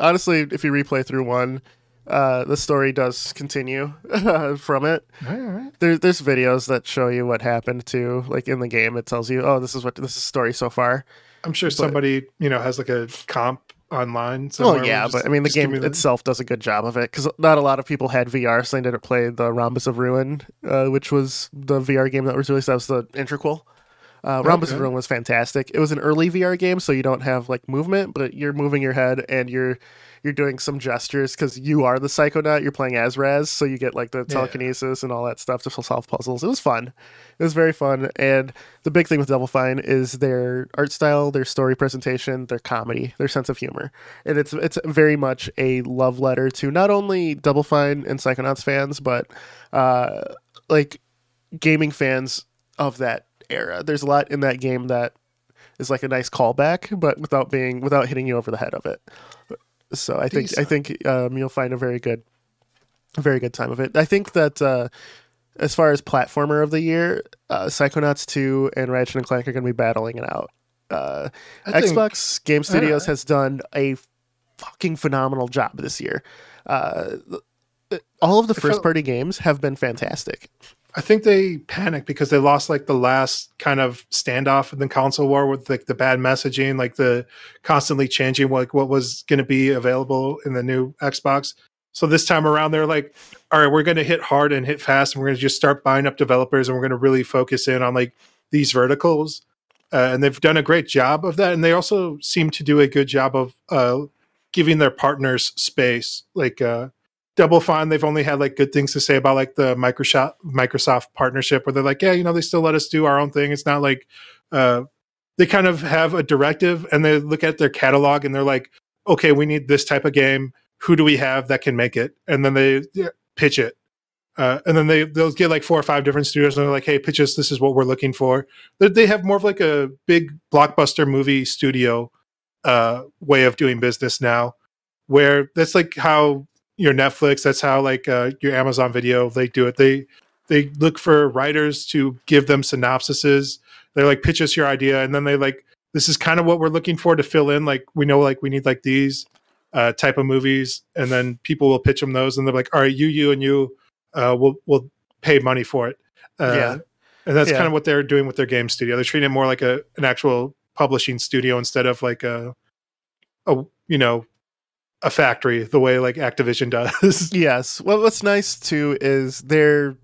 honestly, if you replay through one, uh, the story does continue from it. All right. There, there's videos that show you what happened to, like in the game. It tells you, oh, this is what this is story so far. I'm sure But- somebody you know has like a comp online. Well, somewhere yeah, but I mean, the game me itself does a good job of it because not a lot of people had VR, so they didn't play the Rhombus of Ruin, uh, which was the VR game that was released. That was the integral. Uh, Rhombus Okay. Ruin was fantastic. It was an early VR game, so you don't have like movement, but you're moving your head and you're you're doing some gestures because you are the Psychonaut. You're playing as Raz, so you get like the Yeah. telekinesis and all that stuff to solve puzzles. It was fun. It was very fun, and the big thing with Double Fine is their art style, their story presentation, their comedy, their sense of humor, and it's it's very much a love letter to not only Double Fine and Psychonauts fans, but uh, like gaming fans of that era. There's a lot in that game that is like a nice callback, but without being without hitting you over the head of it. So I think I think um, you'll find a very good, a very good time of it. I think that uh, as far as platformer of the year, uh, Psychonauts 2 and Ratchet and Clank are going to be battling it out. Uh, I think- Xbox Game Studios has done a fucking phenomenal job this year. Uh, all of the first felt- party games have been fantastic. I think they panicked because they lost like the last kind of standoff in the console war with like the bad messaging, like the constantly changing like what was going to be available in the new Xbox. So this time around, they're like, all right, we're going to hit hard and hit fast, and we're going to just start buying up developers, and we're going to really focus in on like these verticals. Uh, and they've done a great job of that, and they also seem to do a good job of uh, giving their partners space. Like uh, Double Fine, they've only had like good things to say about like the Microsoft Microsoft partnership, where they're like, yeah, you know, they still let us do our own thing. It's not like uh, they kind of have a directive, and they look at their catalog, and they're like, okay, we need this type of game. Who do we have that can make it? And then they pitch it. Uh, and then they they'll get like four or five different studios, and they're like, "Hey, pitch us. This is what we're looking for." They, have more of like a big blockbuster movie studio uh, way of doing business now, where that's like how your Netflix, that's how like uh, your Amazon Video they do it. They they look for writers to give them synopsises. They're like, pitch us your idea, and then they like, this is kind of what we're looking for to fill in. Like we know like we need like these uh, type of movies, and then people will pitch them those, and they're like, all right, you, you, and you, uh, will will pay money for it. Uh, Yeah. and that's Yeah. kind of what they're doing with their game studio. They're treating it more like a an actual publishing studio instead of like a a you know a factory the way like Activision does. Yes. Well, what's nice too is they're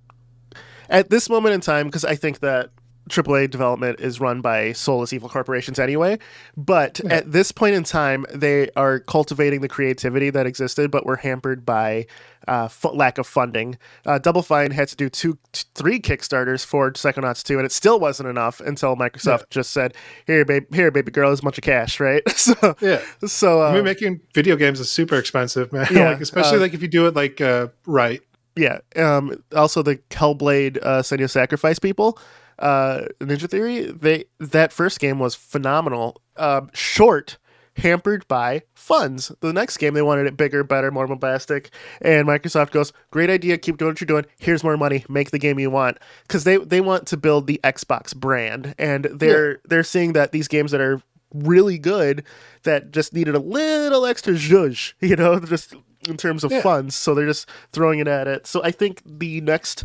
at this moment in time because I think that AAA development is run by soulless evil corporations anyway. But at this point in time, they are cultivating the creativity that existed, but were hampered by uh, lack of funding. Uh, Double Fine had to do two, t- three Kickstarters for Psychonauts 2, and it still wasn't enough until Microsoft Yeah. just said, "Here, babe, here, baby girl, is a bunch of cash, right?" so, yeah, so uh, I mean making video games is super expensive, man. Yeah, like especially uh, like if you do it like uh, right. Yeah. Um, also, the Hellblade uh, Senua Sacrifice people, uh, Ninja Theory, they that first game was phenomenal. Um, short, hampered by funds. The next game they wanted it bigger, better, more bombastic, and Microsoft goes, "Great idea, keep doing what you're doing. Here's more money, make the game you want." Because they they want to build the Xbox brand, and they're they're seeing that these games that are really good that just needed a little extra zhuzh, you know, just in terms of Yeah. funds. So they're just throwing it at it. So I think the next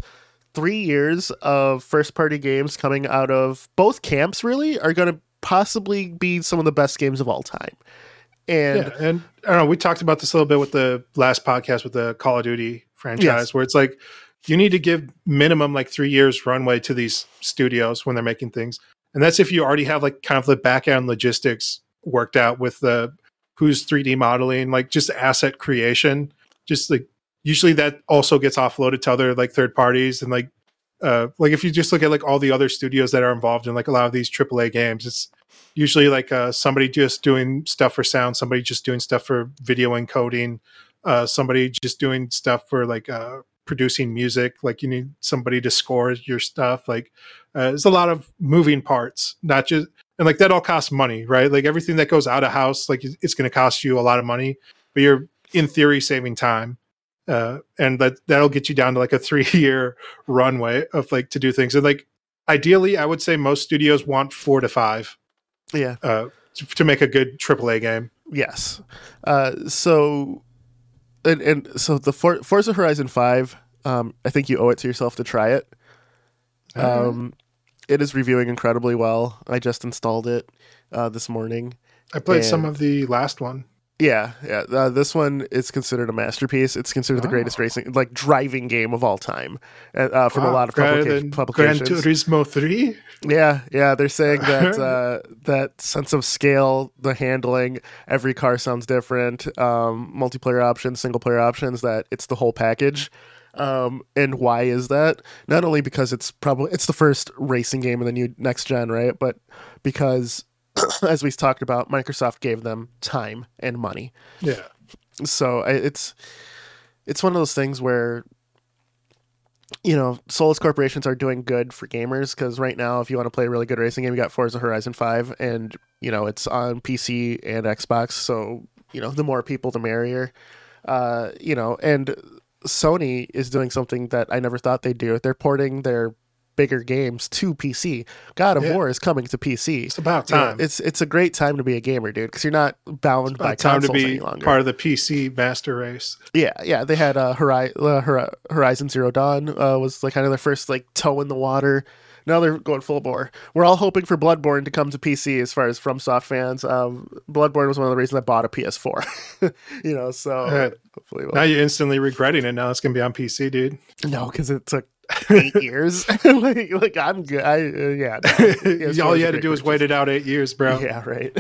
three years of first party games coming out of both camps really are going to possibly be some of the best games of all time. And yeah, and I don't know. We talked about this a little bit with the last podcast with the Call of Duty franchise, Yes. where it's like you need to give minimum like three years runway to these studios when they're making things, and that's if you already have like kind of the back end logistics worked out with the who's 3D modeling, like just asset creation, just like usually that also gets offloaded to other like third parties and like uh like if you just look at like all the other studios that are involved in like a lot of these AAA games, it's usually like uh, somebody just doing stuff for sound, somebody just doing stuff for video encoding, uh, somebody just doing stuff for like uh, producing music. Like you need somebody to score your stuff. Like uh, there's a lot of moving parts, not just and like that all costs money, right? Like everything that goes out of house, like it's going to cost you a lot of money, but you're in theory saving time. Uh, and that that'll get you down to like a three year runway of like to do things. And like ideally, I would say most studios want four to five Yeah. uh, to, to make a good AAA game. Yes. Uh, so, and, and so the For- Forza Horizon 5, um, I think you owe it to yourself to try it. Um, it is reviewing incredibly well. I just installed it uh, this morning. I played some of the last one. Yeah, yeah. Uh, this one is considered a masterpiece. It's considered the greatest Oh. racing, like driving game of all time, uh, uh, from a lot of publica- publications. Gran Turismo Three. Yeah, yeah, they're saying that uh, that sense of scale, the handling, every car sounds different, um, multiplayer options, single player options. That it's the whole package. Um, and why is that? Not only because it's probably it's the first racing game in the new next gen, right? But because, as we talked about, Microsoft gave them time and money. Yeah, so it's it's one of those things where you know soulless corporations are doing good for gamers because right now if you want to play a really good racing game you got forza horizon 5 and you know it's on pc and xbox so you know the more people the merrier. Uh you know and sony is doing something that i never thought they'd do. They're porting their bigger games to pc god of Yeah. war is coming to pc it's about You know, time. it's it's a great time to be a gamer dude because you're not bound by time to be any longer part of the PC master race. yeah, yeah, they had uh, Hori- uh, Horizon Zero Dawn uh, was like kind of their first like toe in the water. Now they're going full bore. We're all hoping for Bloodborne to come to PC as far as FromSoft fans. Um, Bloodborne was one of the reasons I bought a PS4. you know, so hopefully, we'll- Now you're instantly regretting it. Now it's gonna be on PC, dude. no, because it took eight years. like, like I'm good. I uh, yeah. no. All you had to do was wait it out eight years, bro. Yeah, right.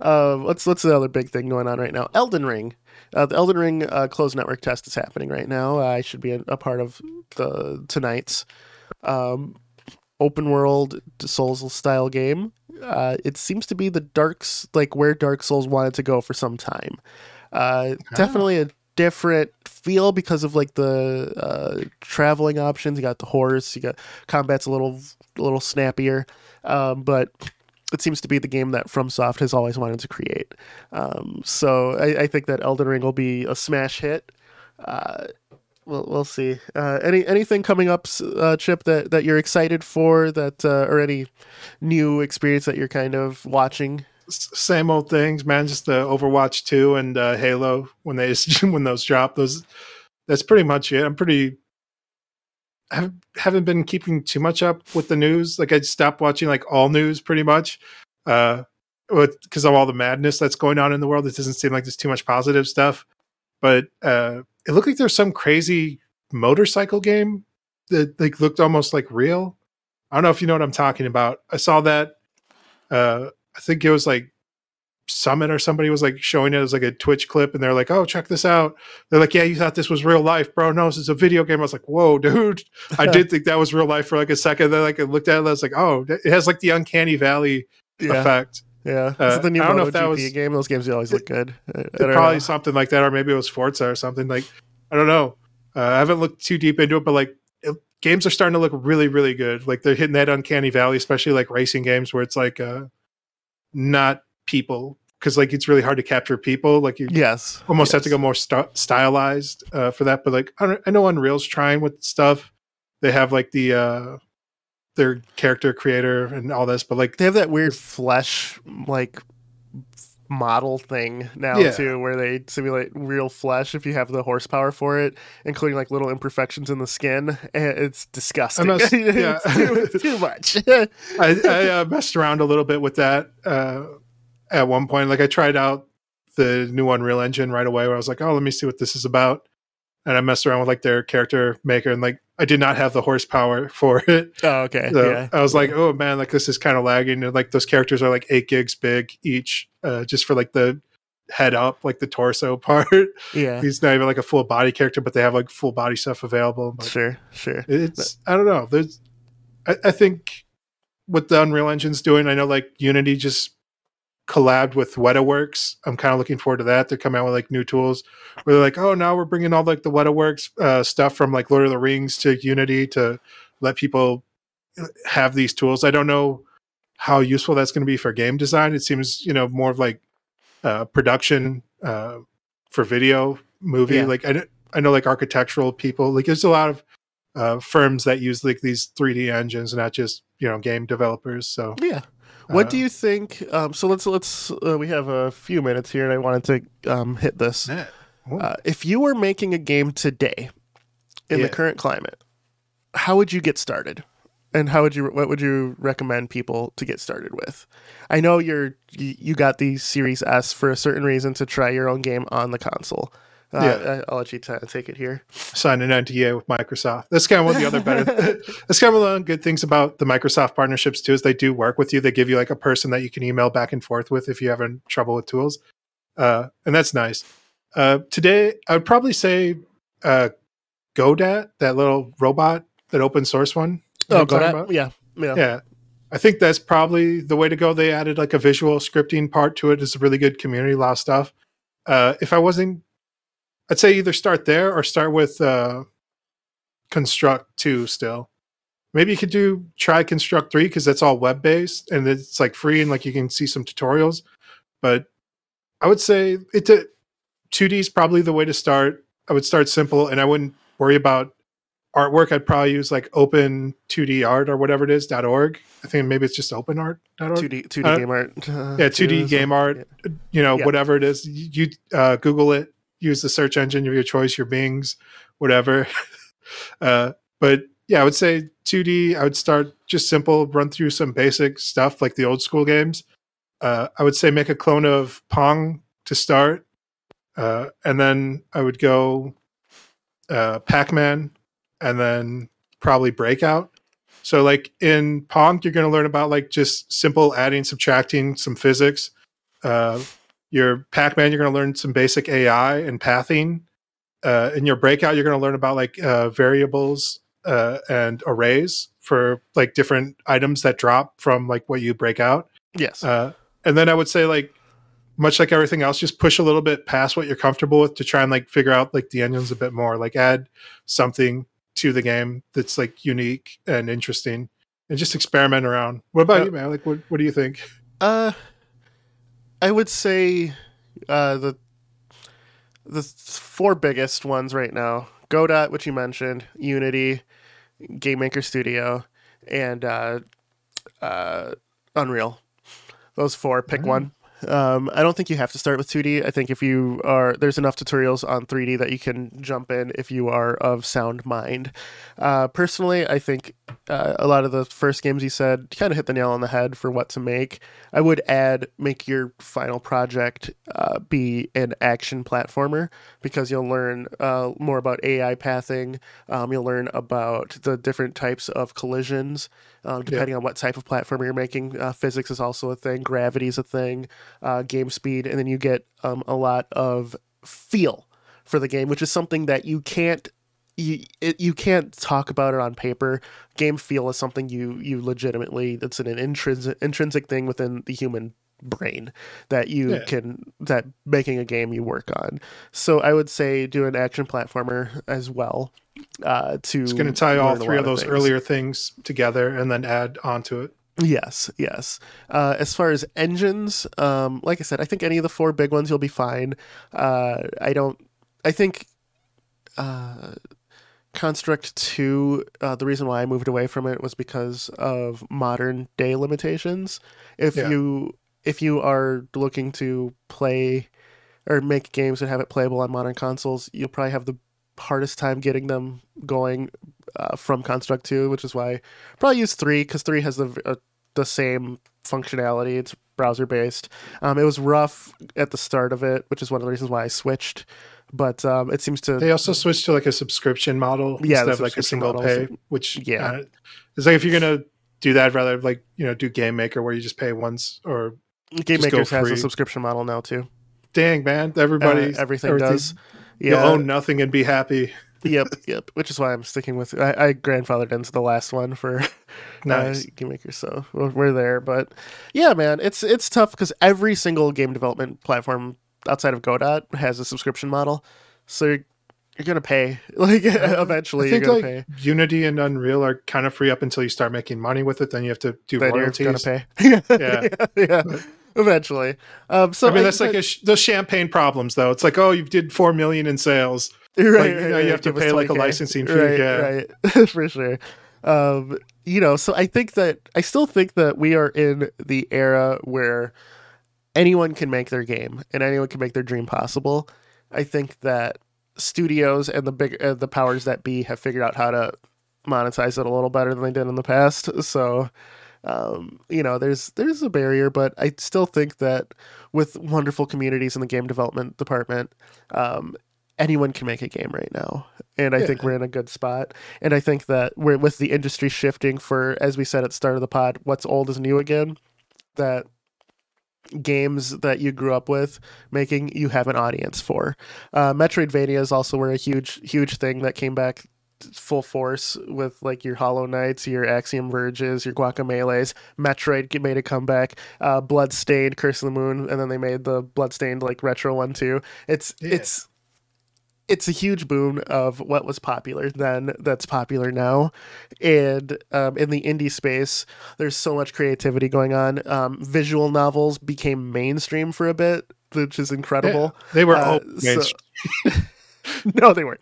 um, what's what's the other big thing going on right now? Elden Ring. Uh, the Elden Ring uh, closed network test is happening right now. I should be a, a part of the tonight's um, open world Souls style game. Uh, it seems to be the Dark's like where Dark Souls wanted to go for some time. Uh, Definitely a different feel because of like the uh, traveling options. You got the horse. You got combat's a little a little snappier, um, but it seems to be the game that FromSoft has always wanted to create. Um, so I, I think that Elden Ring will be a smash hit. We'll we'll see. Uh, any anything coming up, uh, Chip, that, that you're excited for, that uh, or any new experience that you're kind of watching? Same old things, man. Just the Overwatch two and uh, Halo when they when those drop. Those that's pretty much it. I'm pretty. I haven't- haven't been keeping too much up with the news. Like I stopped watching like all news pretty much, uh, because of all the madness that's going on in the world. It doesn't seem like there's too much positive stuff. But uh, it looked like there's some crazy motorcycle game that like looked almost like real. I don't know if you know what I'm talking about. I saw that. Uh, I think it was like Summit or somebody was like showing it as like a Twitch clip, and they're like, "Oh, check this out." They're like, "Yeah, you thought this was real life, bro? No, this is a video game." I was like, "Whoa, dude!" I did think that was real life for like a second. Then like I looked at it, I was like, "Oh, it has like the uncanny valley Yeah, effect." Yeah. Uh, Is it the new I don't know if that MotoGP was- game? Those games always look good. I- It probably know. something like that, or maybe it was Forza or something. Like I don't know. Uh, I haven't looked too deep into it, but like it, games are starting to look really, really good. Like they're hitting that uncanny valley, especially like racing games where it's like uh, not people because like it's really hard to capture people. Like you Yes, almost have to go more st- stylized uh, for that. But like I, don't, I know Unreal's trying with stuff. They have like the uh, their character creator and all this, but like They have that weird flesh like model thing now Yeah. too, where they simulate real flesh if you have the horsepower for it, including like little imperfections in the skin. And It's disgusting. must- yeah. it's, too, it's too much. I, I uh, messed around a little bit with that uh, at one point. Like I tried out the new Unreal Engine right away, where I was like, "Oh, let me see what this is about," and I messed around with like their character maker, and like I did not have the horsepower for it. oh, okay. So yeah. I was like, "Oh man, like this is kind of lagging." And like those characters are like eight gigs big each, uh, just for like the head up, like the torso part. Yeah. He's not even like a full body character, but they have like full body stuff available. But Sure. Sure. it's I don't know. There's I, I think what the Unreal Engine's doing, I know like Unity just collabed with WetaWorks. I'm kind of looking forward to that. They're coming out with like new tools where they're like, oh, now we're bringing all like the WetaWorks uh, stuff from like Lord of the Rings to Unity to let people uh, have these tools. I don't know how useful that's going to be for game design. It seems, you know, more of like uh, production uh, for video movie. Yeah. Like I, I know like architectural people, like there's a lot of uh, firms that use like these 3D engines, not just, you know, game developers. So Yeah. What uh, do you think? Um, so let's let's uh, we have a few minutes here, and I wanted to um, hit this. Yeah. Uh, if you were making a game today in Yeah. the current climate, how would you get started? And how would you what would you recommend people to get started with? I know you're you you got the Series S for a certain reason to try your own game on the console. Uh, Yeah. I- I'll let you t- take it here. sign an NDA with Microsoft. That's kind of one of the other better. that's kind of one of the good things about the Microsoft partnerships too is they do work with you. They give you like a person that you can email back and forth with if you're having trouble with tools, uh, and that's nice. Uh, today, I would probably say uh, Godot, that little robot, that open source one. Oh, what I'm go talking ahead. about? Yeah, yeah, Yeah. I think that's probably the way to go. They added like a visual scripting part to it. It's a really good community, a lot of stuff. Uh, if I wasn't, I'd say either start there or start with uh, Construct 2 still. Maybe you could do try Construct 3 because that's all web based and it's like free and like you can see some tutorials. But I would say it 2D is probably the way to start. I would start simple and I wouldn't worry about artwork. I'd probably use like open 2D art or whatever it is, .org. I think maybe it's just openart.org. two D two Uh, D game art. uh, yeah, 2D game art, you know, Yeah. whatever it is. You you, uh, Google it, use the search engine of your choice, your Bings, whatever. uh, but yeah, I would say 2D. I would start just simple, run through some basic stuff like the old school games. Uh, I would say make a clone of Pong to start, uh, and then I would go uh, Pac Man, and then probably Breakout. So, like in Pong, you're going to learn about like just simple adding, subtracting, some physics. Your Pac Man, you're going to learn some basic AI and pathing. Uh, in your Breakout, you're going to learn about like uh, variables uh, and arrays for like different items that drop from like what you break out. Yes. Uh, and then I would say like much like everything else, just push a little bit past what you're comfortable with to try and like figure out like the engines a bit more. Like add something to the game that's like unique and interesting, and just experiment around. What about Uh, you, man? Like, what what do you think? Uh, I would say uh, the the four biggest ones right now: Godot, which you mentioned, Unity, Game Maker Studio, and uh, uh, Unreal. Those four. Pick Mm. one. Um, I don't think you have to start with 2D. I think if you are, there's enough tutorials on 3D that you can jump in if you are of sound mind. Uh, personally, I think uh, a lot of the first games you said kind of hit the nail on the head for what to make. I would add make your final project uh, be an action platformer because you'll learn uh, more about AI pathing. Um, you'll learn about the different types of collisions um, depending on what type of platformer you're making. Uh, physics is also a thing. Gravity is a thing. Uh, game speed, and then you get um, a lot of feel for the game, which is something that you can't you it, you can't talk about it on paper. Game feel is something you you legitimately that's an, an intrinsic intrinsic thing within the human brain that you Yeah. can that making a game you work on. So I would say do an action platformer as well. Uh, to It's going to tie all three of those things. earlier things together and then add onto it. Yes, yes. Uh, as far as engines, um, like I said, I think any of the four big ones you'll be fine. Uh, I don't. I think uh, Construct Two. Uh, the reason why I moved away from it was because of modern day limitations. If Yeah. you if you are looking to play or make games that have it playable on modern consoles, you'll probably have the hardest time getting them going uh, from Construct 2, which is why I probably use 3 because 3 has the uh, the same functionality. It's browser based. Um, it was rough at the start of it, which is one of the reasons why I switched. But um, it seems to They also switched to like a subscription model Yeah, instead of like a single models. pay, which Yeah. uh, it's like if you're gonna do that, rather like you know do Game Maker where you just pay once or Game Makers has a subscription model now too. dang man, everybody Uh, everything, does. You Yeah, own nothing and be happy. yep, yep. Which is why I'm sticking with. I, I grandfathered into the last one for Nice. uh, Game Maker, so we're, we're there. But yeah, man, it's it's tough because every single game development platform outside of Godot has a subscription model, so you're, you're gonna pay. Like eventually, I think you're gonna like pay. Unity and Unreal are kind of free up until you start making money with it. Then you have to do Then you're gonna pay. Yeah. yeah. Eventually, um, so I mean, that's like a sh- those champagne problems, though. It's like, oh, you did four million in sales. right, like, right, you know, right, you have to pay, like, a licensing fee, Right, yeah. right, for sure. Um, you know, so I think that I still think that we are in the era where anyone can make their game and anyone can make their dream possible. I think that studios and the big uh, the powers that be have figured out how to monetize it a little better than they did in the past. So, um, you know, there's there's a barrier, but I still think that with wonderful communities in the game development department, um, anyone can make a game right now. And I Yeah. think we're in a good spot. And I think that we're with the industry shifting for, as we said at the start of the pod, what's old is new again. That games that you grew up with making you have an audience for. Uh, Metroidvanias also were a huge, huge thing that came back full force with like your Hollow Knights, your Axiom Verges, your Guacamelees. Metroid made a comeback. Uh, Bloodstained, Curse of the Moon, and then they made the Bloodstained like retro one too. It's Yeah. it's it's a huge boon of what was popular then that's popular now. And um, in the indie space there's so much creativity going on. Um, visual novels became mainstream for a bit which is incredible. They were Uh, all so- no they weren't.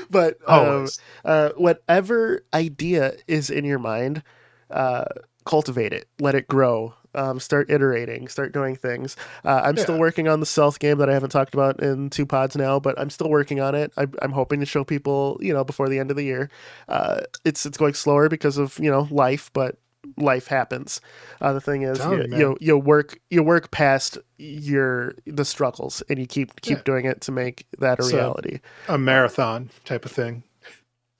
But um, uh, whatever idea is in your mind, uh, cultivate it, let it grow, um, start iterating, start doing things. Uh, I'm still working on the stealth game that I haven't talked about in two pods now, but I'm still working on it. I, I'm hoping to show people, you know, before the end of the year. Uh, it's it's going slower because of you know life, but life happens. Uh, the thing is, Tell you, you you work you work past your the struggles, and you keep keep Yeah. doing it to make that a So- reality. a marathon type of thing.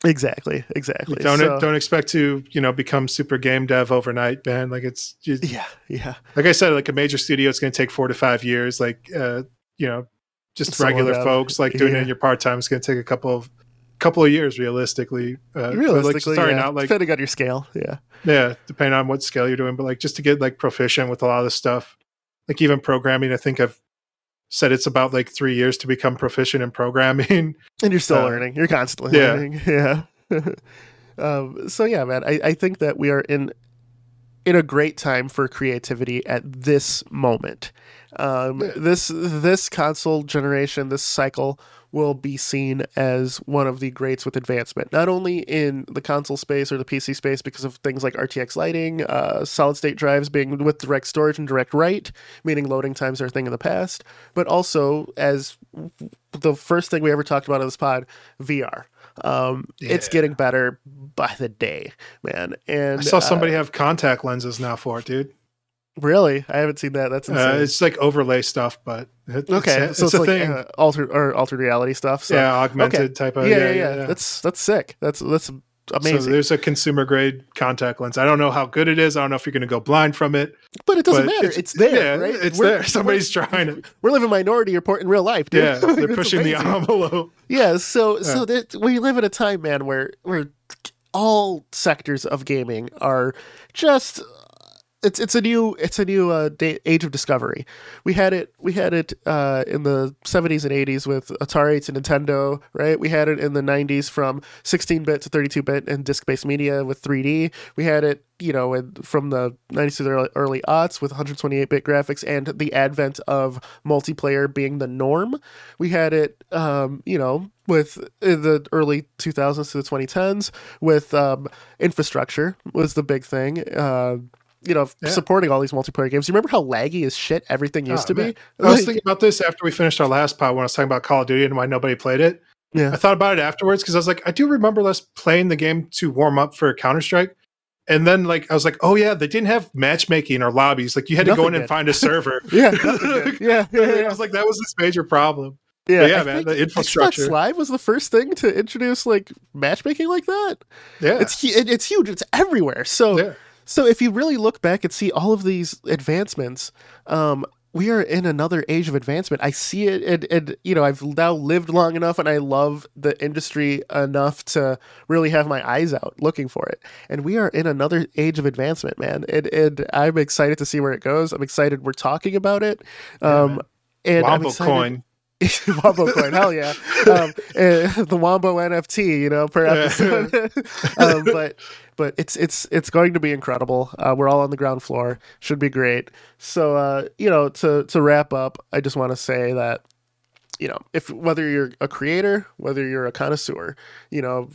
Exactly, exactly. Don't So- don't expect to you know become super game dev overnight, man. Like it's you, yeah, yeah. like I said, like a major studio, it's going to take four to five years. Like uh, you know, just regular folks like doing it in your part time is going to take a couple of couple of years realistically. Uh, Realistically, like starting yeah. out, like depending on your scale, yeah. yeah, depending on what scale you're doing, but like just to get like proficient with a lot of this stuff, like even programming, I think I've said it's about like three years to become proficient in programming. And you're still Uh, learning. You're constantly yeah. learning. Yeah. um, so yeah, man, I, I think that we are in in a great time for creativity at this moment. Um, This this console generation, this cycle will be seen as one of the greats with advancement, not only in the console space or the PC space because of things like RTX lighting, uh, solid state drives being with direct storage and direct write, meaning loading times are a thing of the past, but also as the first thing we ever talked about on this pod, VR. Um, It's getting better by the day, man. And I saw uh, somebody have contact lenses now for it, dude. really, I haven't seen that. That's insane. Uh, it's like overlay stuff, but it, okay, it's, so it's it's, a like thing. uh, altered or altered reality stuff. So, yeah, augmented type of yeah, yeah, yeah, That's that's sick. That's that's amazing. So there's a consumer grade contact lens. I don't know how good it is. I don't know if you're going to go blind from it. but it doesn't but matter. It's, there, yeah, right? It's We're- there. Somebody's trying it. We're living minority report in real life, dude. Yeah, they're It's pushing the amazing. envelope. Yeah, so Yeah. so that we live in a time, man, where where all sectors of gaming are just it's it's a new it's a new uh, age of discovery. We had it we had it uh, in the 70s and 80s with Atari to Nintendo, right? We had it in the 90s from 16-bit to 32-bit and disc-based media with 3D. We had it, you know, in, from the 90s to the early, early aughts with 128-bit graphics and the advent of multiplayer being the norm. We had it, um, you know, with in the early 2000s to the 2010s with um, infrastructure was the big thing. Uh, you know, Yeah. supporting all these multiplayer games. You remember how laggy as shit everything used Oh, to man. be? I was thinking about this after we finished our last pod when I was talking about Call of Duty and why nobody played it. Yeah. I thought about it afterwards because I was like, I do remember us playing the game to warm up for Counter Strike. And then, like, I was like, oh, yeah, they didn't have matchmaking or lobbies. Like, you had to go Nothing in and find a server. yeah, nothing did. yeah, yeah, I was like, that was this major problem. yeah, But yeah, I man, the infrastructure. Live was the first thing to introduce like matchmaking like that. Yeah. It's it, it's huge. It's everywhere. So yeah. So if you really look back and see all of these advancements, um, we are in another age of advancement. I see it, and, and you know, I've now lived long enough, and I love the industry enough to really have my eyes out looking for it. And we are in another age of advancement, man. And and I'm excited to see where it goes. I'm excited we're talking about it. Um, yeah, and coin. Wombo coin, hell yeah! Um, the Wombo NFT, you know, per episode. um, but but it's it's it's going to be incredible. Uh, we're all on the ground floor. Should be great. So uh, you know, to to wrap up, I just want to say that you know, if whether you're a creator, whether you're a connoisseur, you know,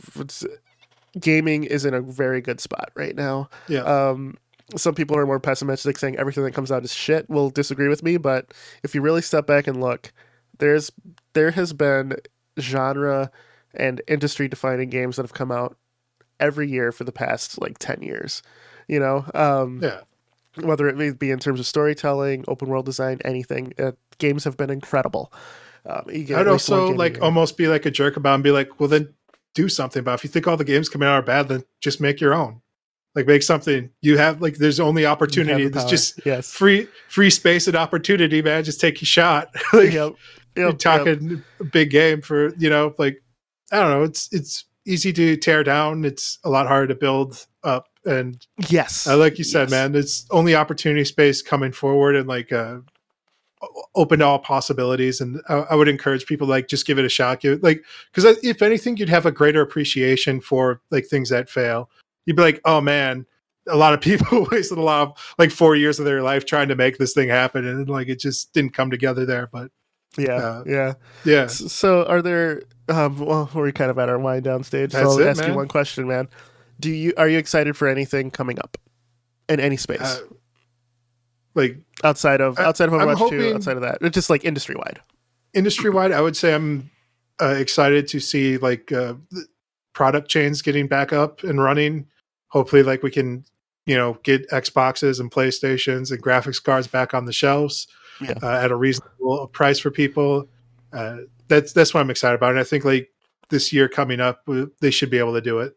gaming is in a very good spot right now. Yeah. Um, some people are more pessimistic, saying everything that comes out is shit. Will disagree with me, but if you really step back and look, there's there has been genre and industry defining games that have come out every year for the past like 10 years you know? Um, yeah. whether it may be in terms of storytelling open world design anything uh, games have been incredible. Um, i'd also like almost be like a jerk about and be like well then do something about it. if you think all the games coming out are bad then just make your own. Like make something. You have like there's only opportunity the there's just yes. free free space and opportunity man. Just take your shot. Like yep. Yep. you're talking yep. big game for you know like i don't know it's it's easy to tear down. It's a lot harder to build up. And yes, uh, like you said, yes. man, it's only opportunity space coming forward and like uh, open to all possibilities. And I, I, would encourage people like just give it a shot. Give it, like because if anything, you'd have a greater appreciation for like things that fail. You'd be like, oh man, a lot of people wasted a lot of like four years of their life trying to make this thing happen, and like it just didn't come together there. But yeah, uh, yeah, yeah. So, are there? Um, well, we're kind of at our wind down stage. That's so I'll it, ask man. you one question, man. Do you are you excited for anything coming up in any space? Uh, like outside of outside of Overwatch hoping- two, outside of that, just like industry wide. industry wide, I would say I'm uh, excited to see like uh, product chains getting back up and running. Hopefully, like we can, you know, get Xboxes and PlayStations and graphics cards back on the shelves Yeah. uh, at a reasonable price for people. Uh, that's that's what I'm excited about, and I think like this year coming up, they should be able to do it.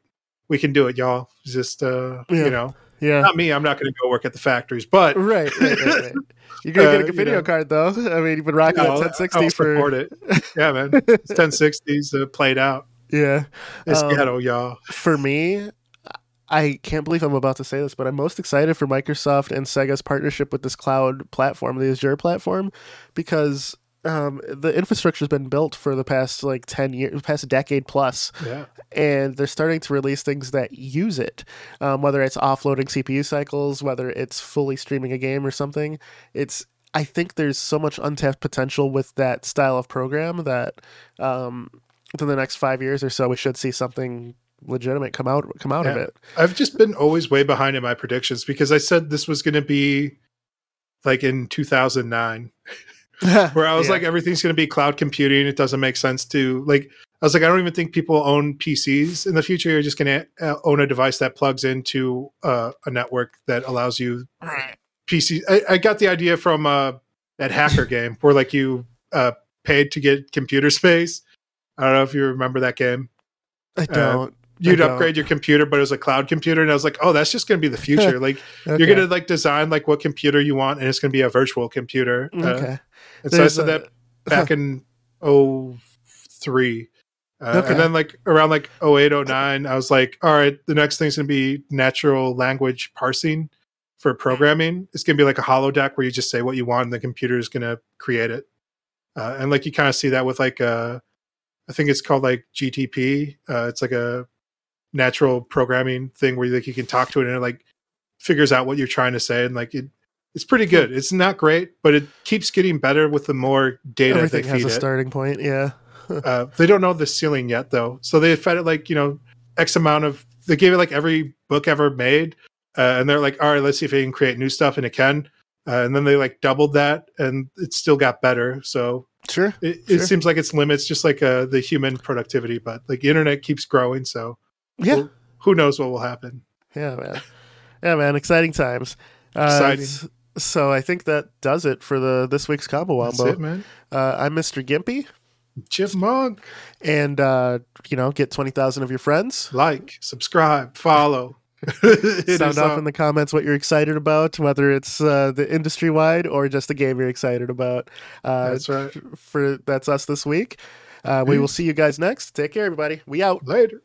We can do it, y'all. Just uh, Yeah. you know, Yeah, not me. I'm not going to go work at the factories, but right, right, right, right. You're gonna Uh, get a you video know. card though. I mean, you've been rocking I'll- that 1060 I'll for it. Yeah, man. It's 1060s uh, played out. yeah. It's Um, ghetto, y'all. for me, I can't believe I'm about to say this, but I'm most excited for Microsoft and Sega's partnership with this cloud platform, the Azure platform, because um, the infrastructure's been built for the past like 10 years, past decade plus, Yeah. and they're starting to release things that use it. Um, whether it's offloading CPU cycles, whether it's fully streaming a game or something, it's I think there's so much untapped potential with that style of program that um, within the next five years or so, we should see something legitimate come out come out of it. I've just been always way behind in my predictions because I said this was going to be like in 2009, where I was Yeah. like, everything's going to be cloud computing. It doesn't make sense to like, I was like, I don't even think people own PCs in the future. You're just going to uh, own a device that plugs into uh, a network that allows you PC. I, I got the idea from uh, that hacker game where like you uh, paid to get computer space. I don't know if you remember that game. I don't. You'd upgrade your computer, but it was a cloud computer, and I was like, "Oh, that's just going to be the future. like, okay. you're going to like design like what computer you want, and it's going to be a virtual computer." Uh, okay. and so I said a- that back in 03. Uh, Okay. And then like around like 08, 09, I was like, all right, the next thing's going to be natural language parsing for programming. It's going to be like a holodeck where you just say what you want and the computer is going to create it. Uh, and like you kind of see that with like, uh, I think it's called like GTP. Uh, it's like a natural programming thing where like you can talk to it and it like figures out what you're trying to say. And like it, it's pretty good. It's not great, but it keeps getting better with the more data Everything they has feed a it. starting point. Yeah. Uh, they don't know the ceiling yet, though. So they fed it like you know X amount of. They gave it like every book ever made, uh, and they're like, all right, let's see if it can create new stuff, and it can. Uh, and then they like doubled that, and it still got better. So Sure. it, it Sure. seems like its limits, just like uh, the human productivity. But like the internet keeps growing, so Yeah. Well, who knows what will happen? Yeah, man. Yeah, man. Exciting times. Uh, Exciting. So I think that does it for the this week's combo That's it, man. Uh, I'm Mr. Gimpy, Chipmunk, and uh, you know, get twenty thousand of your friends. like, subscribe, follow. Sound off in the comments what you're excited about, whether it's uh, the industry wide or just the game you're excited about. Uh, That's right. For that's us this week. Uh, we will see you guys next. Take care, everybody. We out. Later.